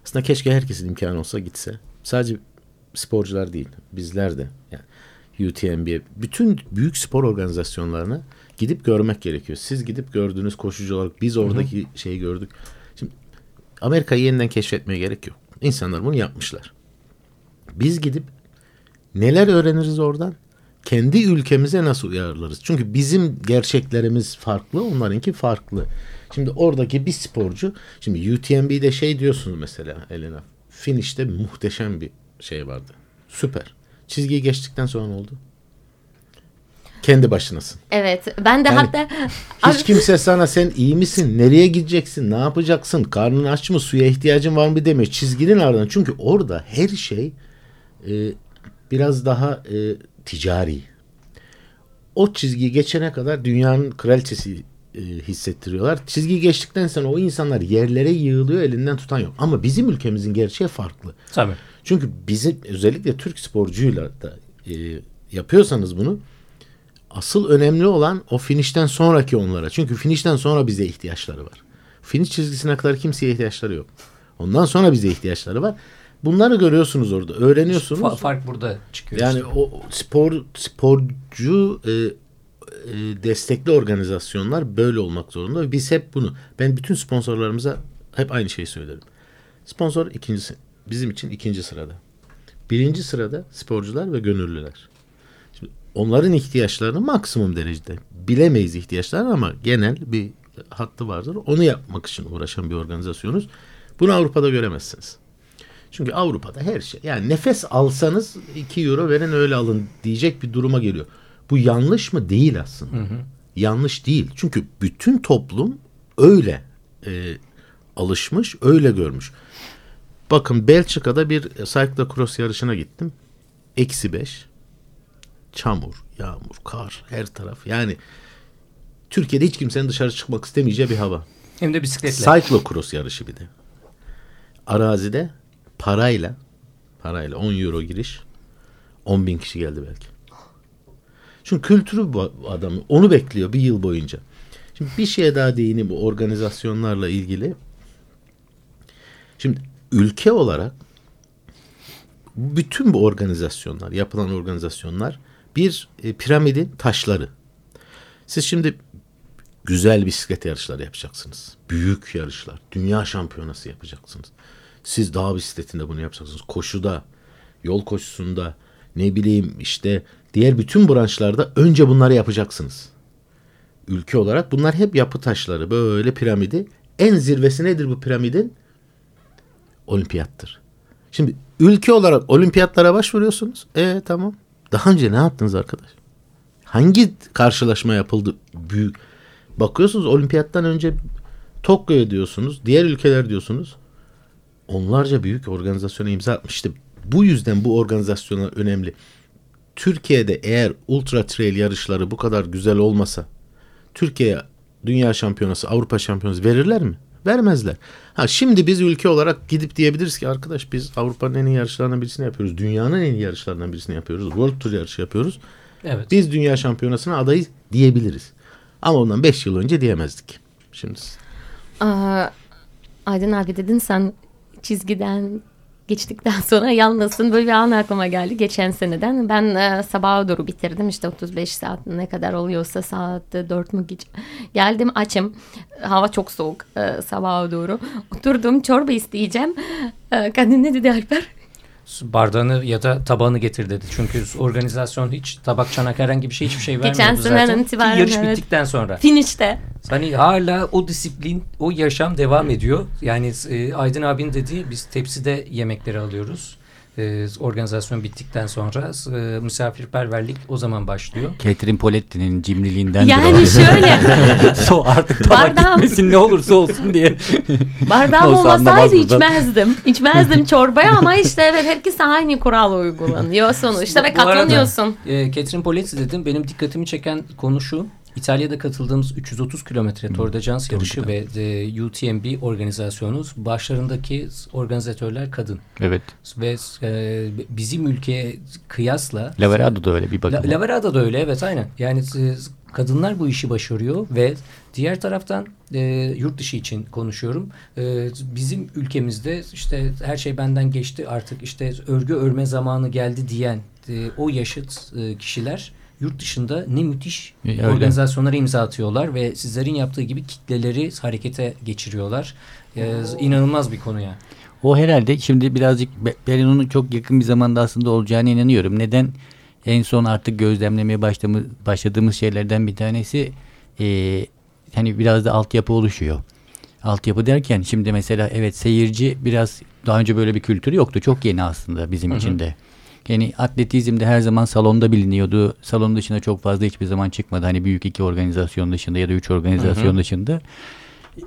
aslında keşke herkesin imkanı olsa gitse. Sadece sporcular değil. Bizler de. Yani UTMB bütün büyük spor organizasyonlarına gidip görmek gerekiyor. Siz gidip gördüğünüz koşucu olarak biz oradaki şeyi gördük. Şimdi Amerika'yı yeniden keşfetmeye gerek yok. İnsanlar bunu yapmışlar. Biz gidip neler öğreniriz oradan? Kendi ülkemize nasıl uyarlarız? Çünkü bizim gerçeklerimiz farklı, onlarınki farklı. Şimdi oradaki bir sporcu, şimdi UTMB'de şey diyorsunuz mesela Elena, finish'te muhteşem bir şey vardı. Süper. Çizgiyi geçtikten sonra ne oldu? Kendi başınasın. evet ben de Yani hatta Hiç kimse sana sen iyi misin, nereye gideceksin, ne yapacaksın, karnın aç mı, suya ihtiyacın var mı demiyor. Çizginin ardından. Çünkü orada her şey e, biraz daha e, ticari. o çizgiyi geçene kadar dünyanın kraliçesi e, hissettiriyorlar. Çizgiyi geçtikten sonra o insanlar yerlere yığılıyor elinden tutan yok. Ama bizim ülkemizin gerçeği farklı. Tabii. Çünkü bizim özellikle Türk sporcuyla da e, yapıyorsanız bunu asıl önemli olan o finişten sonraki onlara. Çünkü finişten sonra bize ihtiyaçları var. Finish çizgisine kadar kimseye ihtiyaçları yok. Ondan sonra bize ihtiyaçları var. Bunları görüyorsunuz orada. Öğreniyorsunuz. Fa- fark burada çıkıyor. Yani işte. o spor sporcu e, e, destekli organizasyonlar böyle olmak zorunda. Biz hep bunu ben bütün sponsorlarımıza hep aynı şeyi söylerim. Sponsor ikincisi bizim için ikinci sırada. Birinci sırada sporcular ve gönüllüler. Şimdi onların ihtiyaçlarını maksimum derecede bilemeyiz ihtiyaçlarını ama genel bir hattı vardır. Onu yapmak için uğraşan bir organizasyonuz. Bunu Avrupa'da göremezsiniz. Çünkü Avrupa'da her şey yani nefes alsanız 2 euro verin öyle alın diyecek bir duruma geliyor. Bu yanlış mı? Değil aslında. Yanlış değil. Çünkü bütün toplum öyle e, alışmış, öyle görmüş. Bakın Belçika'da bir cyclocross yarışına gittim. Eksi beş. Çamur, yağmur, kar, her taraf. Yani Türkiye'de hiç kimsenin dışarı çıkmak istemeyeceği bir hava. Hem de bisikletle. Cyclocross yarışı bir de. Arazide parayla parayla 10 euro giriş 10 bin kişi geldi belki. Çünkü kültürü bu adamı onu bekliyor bir yıl boyunca. Şimdi bir şeye daha değineyim bu organizasyonlarla ilgili. Şimdi ülke olarak bütün bu organizasyonlar, yapılan organizasyonlar bir e, piramidin taşları. Siz şimdi güzel bisiklet yarışları yapacaksınız. Büyük yarışlar, dünya şampiyonası yapacaksınız. Siz dağ bisikletinde bunu yapacaksınız. Koşuda, yol koşusunda, ne bileyim işte diğer bütün branşlarda önce bunları yapacaksınız. Ülke olarak bunlar hep yapı taşları. Böyle piramidi. En zirvesi nedir bu piramidin? Olimpiyattır. Şimdi ülke olarak olimpiyatlara başvuruyorsunuz. E tamam. Daha önce ne yaptınız arkadaş? Hangi karşılaşma yapıldı? Büyük. Bakıyorsunuz olimpiyattan önce Tokyo'ya diyorsunuz. Diğer ülkeler diyorsunuz. Onlarca büyük organizasyona imza atmıştı. Bu yüzden bu organizasyonlar önemli. Türkiye'de eğer ultra trail yarışları bu kadar güzel olmasa Türkiye'ye dünya şampiyonası, Avrupa şampiyonası verirler mi? Vermezler. Ha şimdi biz ülke olarak gidip diyebiliriz ki arkadaş biz Avrupa'nın en iyi yarışlarından birisini yapıyoruz. Dünyanın en iyi yarışlarından birisini yapıyoruz. World Tour yarışı yapıyoruz. Evet. Biz dünya şampiyonasına adayız diyebiliriz. Ama ondan 5 yıl önce diyemezdik. Şimdi Aa, Aydın abi dedin sen çizgiden geçtikten sonra yalnızsın. Böyle bir an aklıma geldi geçen seneden. Ben e, sabaha doğru bitirdim işte 35 saat ne kadar oluyorsa saat 4 mü geç. Geldim açım. Hava çok soğuk e, sabaha doğru. Oturdum çorba isteyeceğim. E, kadın ne dedi Alper? Bardağını ya da tabağını getir dedi. Çünkü organizasyon hiç tabak çanak herhangi bir şey hiçbir şey vermiyordu Geçen zaten. itibaren, Ki yarış evet. bittikten sonra. Finişte. Hani hala o disiplin, o yaşam devam ediyor. Yani e, Aydın abinin dediği biz tepside yemekleri alıyoruz. E, organizasyon bittikten sonra e, misafirperverlik o zaman başlıyor. Catherine Poletti'nin cimriliğinden Yani şöyle so artık tabak Bardağım- gitmesin ne olursa olsun diye. Bardağım olmasaydı içmezdim. İçmezdim çorbaya ama işte evet herkes aynı kural uygulanıyor sonuçta ve Bu arada, katlanıyorsun. E, Catherine Poletti dedim. Benim dikkatimi çeken konu şu. İtalya'da katıldığımız 330 kilometre Tour de France yarışı ve e, UTMB organizasyonu başlarındaki organizatörler kadın. Evet. Ve e, bizim ülkeye kıyasla Laverado da öyle bir La, bakıma. Laverada da öyle evet aynen. Yani e, kadınlar bu işi başarıyor ve diğer taraftan e, yurt dışı için konuşuyorum. E, bizim ülkemizde işte her şey benden geçti artık işte örgü örme zamanı geldi diyen e, o yaşıt e, kişiler yurt dışında ne müthiş E, organizasyonlara imza atıyorlar ve sizlerin yaptığı gibi kitleleri harekete geçiriyorlar. E, inanılmaz bir konu yani. O herhalde şimdi birazcık be- ben onun çok yakın bir zamanda aslında olacağına inanıyorum. Neden? En son artık gözlemlemeye başlamı, başladığımız şeylerden bir tanesi e, hani biraz da altyapı oluşuyor. Altyapı derken şimdi mesela evet seyirci biraz daha önce böyle bir kültürü yoktu. Çok yeni aslında bizim için de. Yani atletizmde her zaman salonda biliniyordu. Salon dışında çok fazla hiçbir zaman çıkmadı. Hani büyük iki organizasyon dışında ya da üç organizasyon dışında.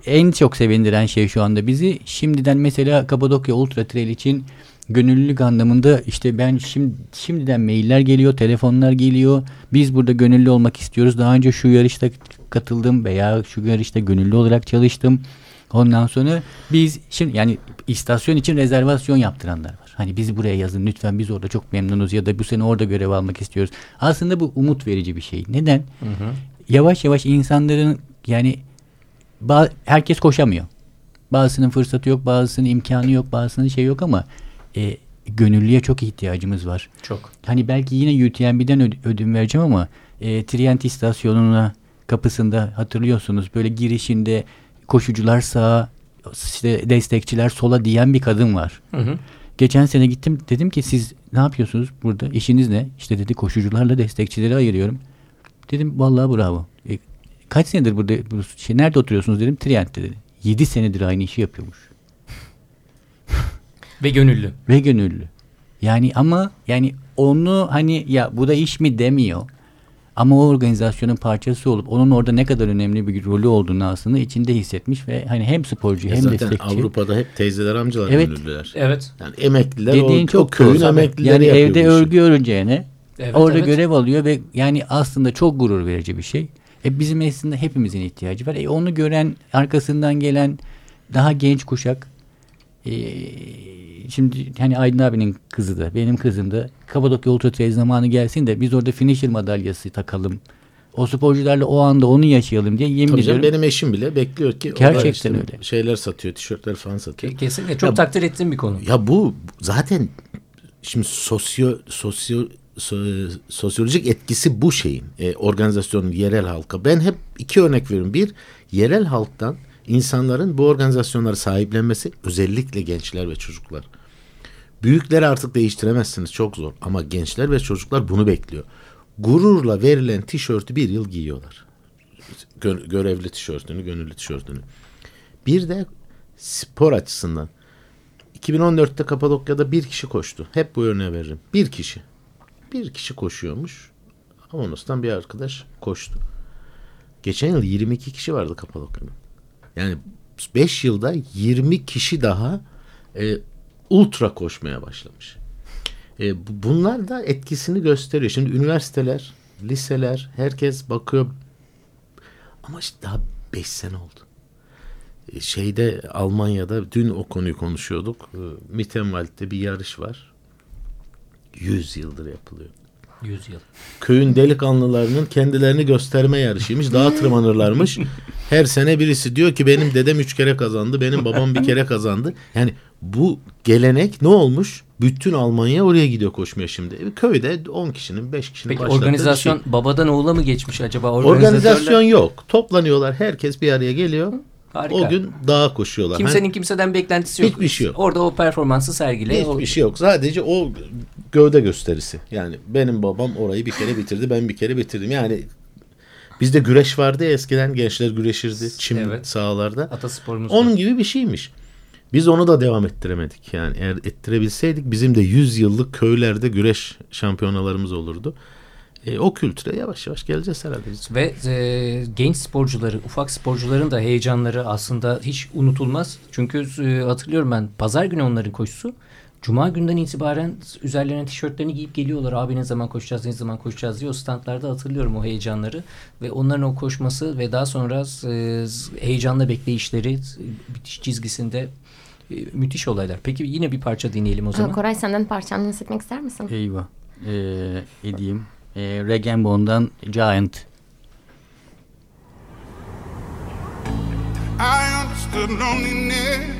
En çok sevindiren şey şu anda bizi şimdiden mesela Kapadokya Ultra Trail için gönüllülük anlamında işte ben şimdi şimdiden mailler geliyor, telefonlar geliyor. Biz burada gönüllü olmak istiyoruz. Daha önce şu yarışta katıldım veya şu yarışta gönüllü olarak çalıştım. Ondan sonra biz şimdi yani istasyon için rezervasyon yaptıranlar var. Hani bizi buraya yazın lütfen biz orada çok memnunuz ya da bu sene orada görev almak istiyoruz. Aslında bu umut verici bir şey. Neden? Yavaş yavaş insanların yani herkes koşamıyor. Bazısının fırsatı yok, bazısının imkanı yok, bazısının şey yok ama e, gönüllüye çok ihtiyacımız var. Çok. Hani belki yine UTMB'den öd- ödün vereceğim ama e, Trient istasyonuna kapısında hatırlıyorsunuz böyle girişinde koşucular sağa işte destekçiler sola diyen bir kadın var. Hı hı. Geçen sene gittim dedim ki siz ne yapıyorsunuz burada işiniz ne? İşte dedi koşucularla destekçileri ayırıyorum. Dedim vallahi bravo. E, kaç senedir burada bu şey, nerede oturuyorsunuz dedim Trient'te dedi. 7 senedir aynı işi yapıyormuş. Ve gönüllü. Ve gönüllü. Yani ama yani onu hani ya bu da iş mi demiyor. Ama o organizasyonun parçası olup onun orada ne kadar önemli bir rolü olduğunu aslında içinde hissetmiş ve hani hem sporcu hem zaten destekçi. Avrupa'da hep teyzeler amcalar Evet. gönüllüler. Evet. Yani emekliler Dediğin o, çok o köyün emeklileri Yani yapıyor evde örgü öreceğine Evet, orada evet. görev alıyor ve yani aslında çok gurur verici bir şey. E bizim aslında hepimizin ihtiyacı var. E onu gören arkasından gelen daha genç kuşak e, şimdi hani Aydın abinin kızı da benim kızım da Kapadokya Ultra Trail zamanı gelsin de biz orada finisher madalyası takalım. O sporcularla o anda onu yaşayalım diye yemin Tabii canım, ediyorum. benim eşim bile bekliyor ki Gerçekten işte öyle. Şeyler satıyor, tişörtler falan satıyor. Ke- Kesinlikle. Çok Ya- takdir ettiğim bir konu. Ya bu zaten şimdi sosyo sosyo so- sosyolojik etkisi bu şeyin e, organizasyonun yerel halka. Ben hep iki örnek veriyorum. Bir yerel halktan insanların bu organizasyonları sahiplenmesi özellikle gençler ve çocuklar. Büyükleri artık değiştiremezsiniz çok zor ama gençler ve çocuklar bunu bekliyor. Gururla verilen tişörtü bir yıl giyiyorlar. Gö- görevli tişörtünü, gönüllü tişörtünü. Bir de spor açısından 2014'te Kapadokya'da bir kişi koştu. Hep bu örneği veririm. Bir kişi. Bir kişi koşuyormuş. Avanos'tan bir arkadaş koştu. Geçen yıl 22 kişi vardı Kapadokya'da. Yani 5 yılda 20 kişi daha e, ultra koşmaya başlamış. E, bu- bunlar da etkisini gösteriyor. Şimdi üniversiteler, liseler, herkes bakıyor. Ama işte daha 5 sene oldu E, şeyde Almanya'da dün o konuyu konuşuyorduk. E, Mittenwald'de bir yarış var. 100 yıldır yapılıyor. 100 yıl. Köyün delikanlılarının kendilerini gösterme yarışıymış. Dağa tırmanırlarmış. Her sene birisi diyor ki benim dedem üç kere kazandı. Benim babam bir kere kazandı. Yani bu gelenek ne olmuş? Bütün Almanya oraya gidiyor koşmaya şimdi. E, Köyde 10 kişinin 5 kişinin Peki organizasyon şey. babadan oğula mı geçmiş acaba? Organizasyon yok. Toplanıyorlar. Herkes bir araya geliyor. Harika. O gün dağa koşuyorlar. Kimsenin kimseden beklentisi yok. Hiçbir şey yok. Orada o performansı sergile. Hiçbir O- şey yok. Sadece o gövde gösterisi. Yani benim babam orayı bir kere bitirdi. Ben bir kere bitirdim. Yani bizde güreş vardı ya eskiden gençler güreşirdi. Çim Evet. sahalarda. Atasporumuz Onun var. gibi bir şeymiş. Biz onu da devam ettiremedik. Yani eğer ettirebilseydik bizim de 100 yıllık köylerde güreş şampiyonalarımız olurdu. E, o kültüre yavaş yavaş geleceğiz herhalde. biz. Ve e, genç sporcuları, ufak sporcuların da heyecanları aslında hiç unutulmaz. Çünkü e, hatırlıyorum ben pazar günü onların koşusu. Cuma günden itibaren üzerlerine tişörtlerini giyip geliyorlar. Abi ne zaman koşacağız, ne zaman koşacağız diye. O standlarda hatırlıyorum o heyecanları. Ve onların o koşması ve daha sonra e, heyecanla bekleyişleri bitiş çizgisinde e, müthiş olaylar. Peki yine bir parça dinleyelim o Aa, zaman. Koray senden parçanı hissetmek ister misin? Eyvah. Ee, edeyim. Regen Bone'dan Giant. I understood loneliness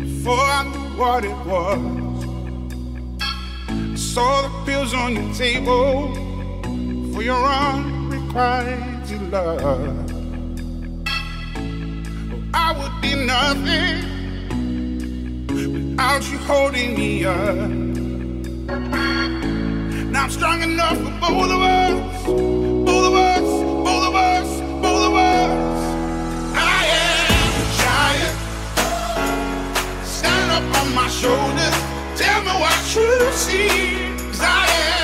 before I knew what it was. I saw the pills on your table for your unrequited love. I would be nothing without you holding me up. Now I'm strong enough for both of us, both of us, both of us, both of us. I am a giant. Stand up on my shoulders. Tell me what you see. 'Cause I am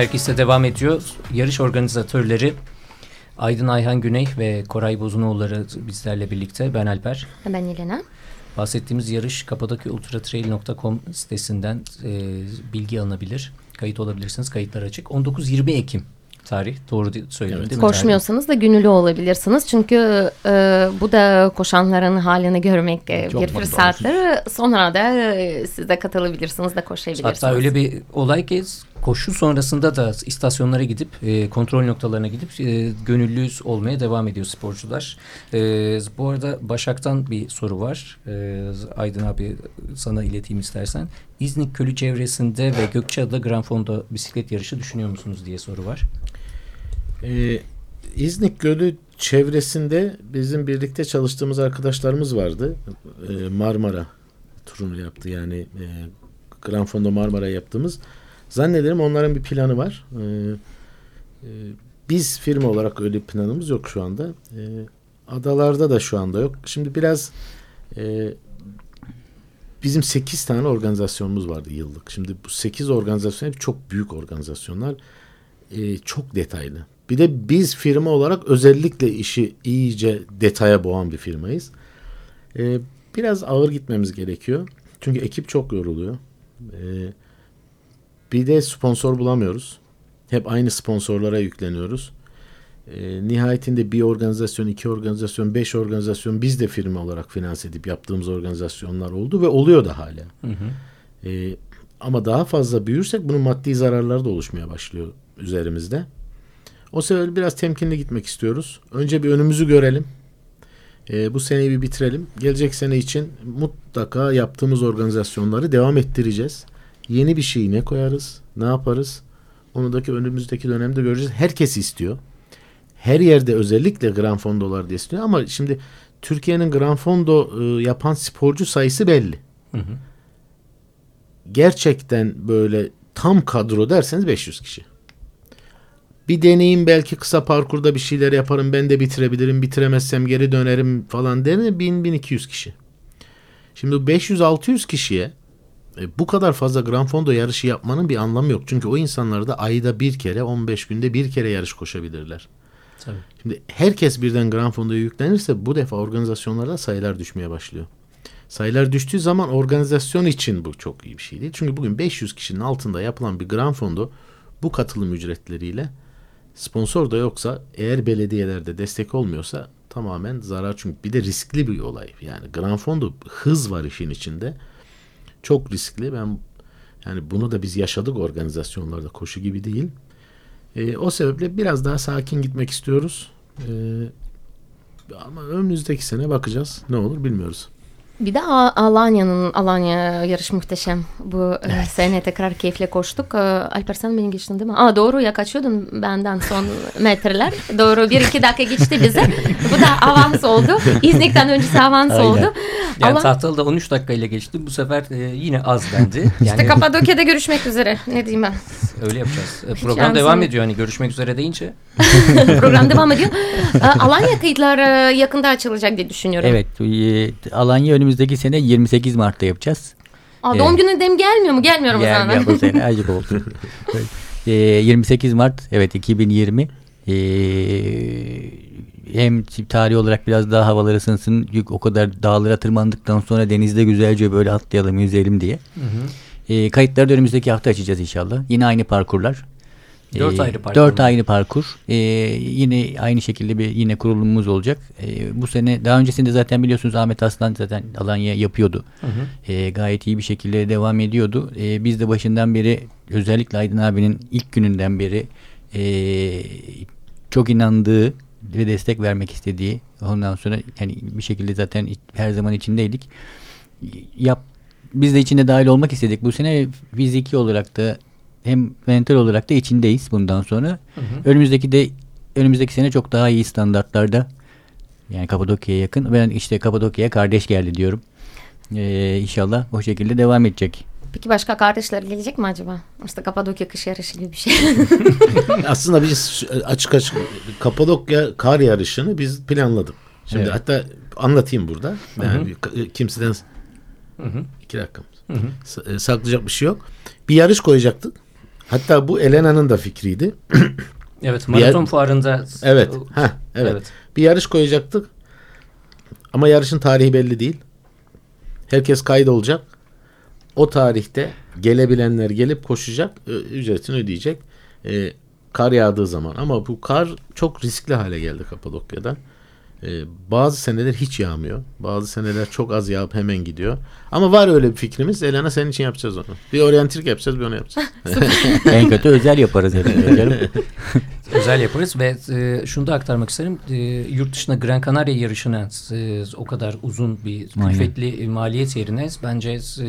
Yeter ki ise devam ediyor. Yarış organizatörleri Aydın Ayhan Güney ve Koray Bozunoğulları bizlerle birlikte. Ben Alper. Ben Elena. Bahsettiğimiz yarış kapadokyultratrail.com sitesinden e, bilgi alınabilir. Kayıt olabilirsiniz. Kayıtlar açık. 19-20 Ekim tarih. Doğru di- söyledim değil mi? Koşmuyorsanız da gönüllü olabilirsiniz. Çünkü e, bu da koşanların halini görmek e, bir mutlu fırsattır. Sonra da e, siz de katılabilirsiniz de koşabilirsiniz. Hatta öyle bir olay ki koşu sonrasında da istasyonlara gidip e, kontrol noktalarına gidip e, gönüllü olmaya devam ediyor sporcular. E, bu arada Başak'tan bir soru var. E, Aydın abi sana ileteyim istersen. İznik Kölü çevresinde ve Gökçeada Grand Fondo bisiklet yarışı düşünüyor musunuz diye soru var. Ee, İznik Gölü çevresinde bizim birlikte çalıştığımız arkadaşlarımız vardı. Ee, Marmara turunu yaptı yani e, Gran Fondo Marmara yaptığımız. Zannederim onların bir planı var. Ee, e, biz firma olarak öyle bir planımız yok şu anda. Ee, adalarda da şu anda yok. Şimdi biraz e, bizim 8 tane organizasyonumuz vardı yıllık. Şimdi bu 8 organizasyon hep çok büyük organizasyonlar. E, çok detaylı. Bir de biz firma olarak özellikle işi iyice detaya boğan bir firmayız. E, biraz ağır gitmemiz gerekiyor. Çünkü ekip çok yoruluyor. E, bir de sponsor bulamıyoruz. Hep aynı sponsorlara yükleniyoruz. E, nihayetinde bir organizasyon, iki organizasyon, beş organizasyon biz de firma olarak finanse edip yaptığımız organizasyonlar oldu ve oluyor da hala. E, ama daha fazla büyürsek bunun maddi zararları da oluşmaya başlıyor üzerimizde. O sebeple biraz temkinli gitmek istiyoruz. Önce bir önümüzü görelim. E, bu seneyi bir bitirelim. Gelecek sene için mutlaka yaptığımız organizasyonları devam ettireceğiz. Yeni bir şey ne koyarız, ne yaparız? Onu da ki önümüzdeki dönemde göreceğiz. Herkes istiyor. Her yerde özellikle Gran Fondo'lar da istiyor ama şimdi Türkiye'nin Gran Fondo e, yapan sporcu sayısı belli. Gerçekten böyle tam kadro derseniz 500 kişi. Bir deneyim belki kısa parkurda bir şeyler yaparım ben de bitirebilirim bitiremezsem geri dönerim falan derine 1000-1200 kişi. Şimdi bu 500-600 kişiye e, bu kadar fazla Gran Fondo yarışı yapmanın bir anlamı yok. Çünkü o insanlar da ayda bir kere 15 günde bir kere yarış koşabilirler. Tabii. Şimdi herkes birden Gran Fondo'ya yüklenirse bu defa organizasyonlarda sayılar düşmeye başlıyor. Sayılar düştüğü zaman organizasyon için bu çok iyi bir şey değil. Çünkü bugün 500 kişinin altında yapılan bir Gran Fondo bu katılım ücretleriyle sponsor da yoksa eğer belediyelerde destek olmuyorsa tamamen zarar. Çünkü bir de riskli bir olay. Yani Gran Fondo hız var işin içinde. Çok riskli. Ben yani bunu da biz yaşadık organizasyonlarda koşu gibi değil. E, o sebeple biraz daha sakin gitmek istiyoruz. E, ama önümüzdeki sene bakacağız. Ne olur bilmiyoruz. Bir de Alanya'nın Alanya yarış muhteşem. Bu e, sene tekrar keyifle koştuk. E, Alper sen beni geçtin değil mi? Aa doğru ya kaçıyordun benden son metreler. Doğru bir iki dakika geçti bize. Bu da avans oldu. İznik'ten öncesi avans Aynen. oldu. Yani Ama tahtalı 13 dakikayla geçti. Bu sefer e, yine az dendi. Yani işte Kapadokya'da görüşmek üzere. Ne diyeyim ben? öyle yapacağız. E, Hiç program yani devam seni- ediyor. Hani görüşmek üzere deyince. Program devam ediyor. Alanya kayıtlar e, yakında açılacak diye düşünüyorum. Evet. Alanya önümüzdeki sene 28 Mart'ta yapacağız. Aa, doğum günü dem gelmiyor mu? Gelmiyorum o zaman. gel bu sene acık oldu. Evet. E, 28 Mart evet 2020. E, hem tarih olarak biraz daha havalar ısınsın. Yük- O kadar dağlara tırmandıktan sonra denizde güzelce böyle atlayalım, yüzelim diye. E, kayıtları da önümüzdeki hafta açacağız inşallah. Yine aynı parkurlar. Dört Ee, ayrı parkur Dört ayrı parkur. Ee, yine aynı şekilde bir yine kurulumumuz olacak. Ee, bu sene daha öncesinde zaten biliyorsunuz Ahmet Aslan zaten Alanya yapıyordu. Ee, gayet iyi bir şekilde devam ediyordu. Ee, biz de başından beri özellikle Aydın abinin ilk gününden beri ee, çok inandığı ve destek vermek istediği ondan sonra yani bir şekilde zaten her zaman içindeydik. Yap biz de içinde dahil olmak istedik. Bu sene fiziki olarak da hem mental olarak da içindeyiz bundan sonra. Önümüzdeki de önümüzdeki sene çok daha iyi standartlarda yani Kapadokya'ya yakın. Ben işte Kapadokya'ya kardeş geldi diyorum. Ee, inşallah o şekilde devam edecek. Peki başka kardeşler gelecek mi acaba? İşte Kapadokya kış yarışı gibi bir şey. Aslında biz açık açık Kapadokya kar yarışını biz planladık. Şimdi Evet. hatta anlatayım burada. Yani bir- kimseden iki dakika. Sa- e, Saklayacak bir şey yok. Bir yarış koyacaktık. Hatta bu Elena'nın da fikriydi. Evet Bir yer- maraton fuarında. Evet. Ha, evet. Evet. Bir yarış koyacaktık. Ama yarışın tarihi belli değil. Herkes kaydolacak. O tarihte gelebilenler gelip koşacak, ö- ücretini ödeyecek. Ee, kar yağdığı zaman. Ama bu kar çok riskli hale geldi Kapadokya'da. Ee, bazı seneler hiç yağmıyor. Bazı seneler çok az yağıp hemen gidiyor. Ama var öyle bir fikrimiz. Elena senin için yapacağız onu. Bir oryantilik yapacağız, bir onu yapacağız. en kötü özel yaparız. Özel yaparız ve e, şunu da aktarmak isterim. E, yurt dışında Gran Canaria yarışına e, o kadar uzun bir Aynen. külfetli maliyet yerine bence e,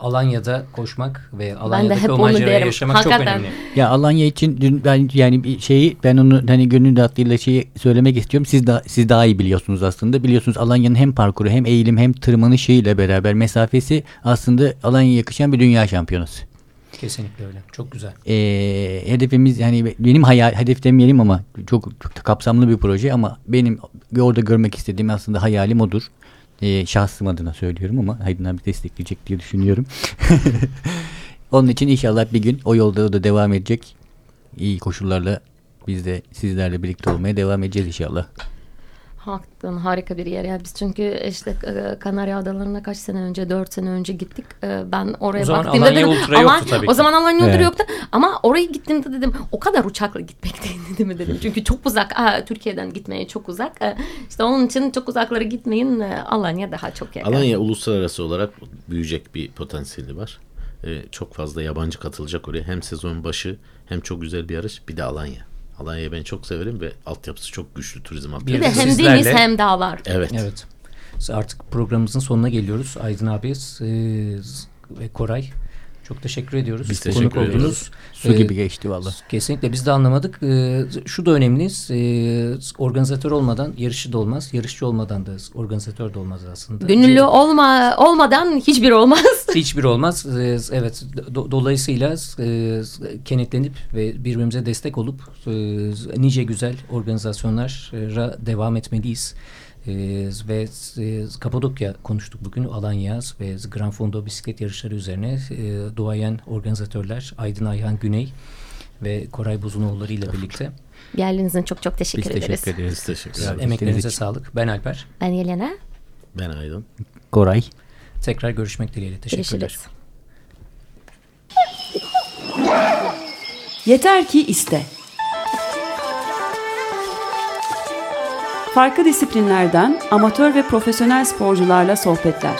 Alanya'da koşmak ve Alanya'daki hep o onu macerayı derim. yaşamak Hakikaten. çok önemli. Ya Alanya için dün ben yani bir şeyi ben onu hani gönül rahatlığıyla şeyi söylemek istiyorum. Siz daha siz daha iyi biliyorsunuz aslında. Biliyorsunuz Alanya'nın hem parkuru hem eğilim hem tırmanışıyla beraber mesafesi aslında Alanya'ya yakışan bir dünya şampiyonası. Kesinlikle öyle. Çok güzel. Ee, hedefimiz yani benim hayal hedef demeyelim ama çok, çok kapsamlı bir proje ama benim orada görmek istediğim aslında hayalim odur. Ee, şahsım adına söylüyorum ama Aydın abi destekleyecek diye düşünüyorum. Onun için inşallah bir gün o yolda da devam edecek. İyi koşullarla biz de sizlerle birlikte olmaya devam edeceğiz inşallah. Hakikaten harika bir yer ya. Biz çünkü işte e, Kanarya Adaları'na kaç sene önce, dört sene önce gittik. E, Ben oraya O zaman baktığımda Alanya dedim. Ultra yoktu tabii O zaman Alanya Ultra Evet. yoktu. Ama oraya gittiğimde dedim o kadar uçakla gitmek değil mi dedim. Çünkü çok uzak. Aa, Türkiye'den gitmeye çok uzak. E, İşte onun için çok uzaklara gitmeyin. Alanya daha çok yakın. Alanya uluslararası olarak büyüyecek bir potansiyeli var. Ee, çok fazla yabancı katılacak oraya. Hem sezon başı hem çok güzel bir yarış. Bir de Alanya. Alanya'yı ben çok severim ve altyapısı çok güçlü turizm Bir altyapısı. de hem Sizlerle- deniz hem dağlar. Evet. Evet. Artık programımızın sonuna geliyoruz. Aydın abi e, ve Koray çok teşekkür ediyoruz. Biz Konuk teşekkür ediyoruz. oldunuz. Su Ee, gibi geçti vallahi. Kesinlikle biz de anlamadık. Ee, şu da önemli. Ee, organizatör olmadan yarışçı da olmaz. Yarışçı olmadan da organizatör de olmaz aslında. Gönüllü olma olmadan hiçbir olmaz. Hiçbir olmaz. Ee, evet. do- dolayısıyla e, kenetlenip ve birbirimize destek olup e, nice güzel organizasyonlara devam etmeliyiz. Ee, ve e, Kapadokya konuştuk bugün. Alanya ve Gran Fondo bisiklet yarışları üzerine e, duayen organizatörler Aydın Ayhan Güney ve Koray Bozunoğulları ile birlikte. Geldiğiniz için çok çok teşekkür Biz ederiz. teşekkür ederiz. Biz teşekkür ederiz. Emeklerinize için. sağlık. Ben Alper. Ben Yelena. Ben Aydın. Koray. Tekrar görüşmek dileğiyle. Teşekkürler. Görüşürüz. Yeter ki iste. Farklı disiplinlerden amatör ve profesyonel sporcularla sohbetler.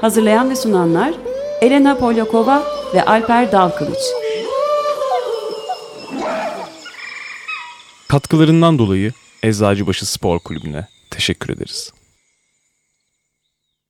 Hazırlayan ve sunanlar Elena Polyakova ve Alper Dalkılıç. Katkılarından dolayı Eczacıbaşı Spor Kulübü'ne teşekkür ederiz.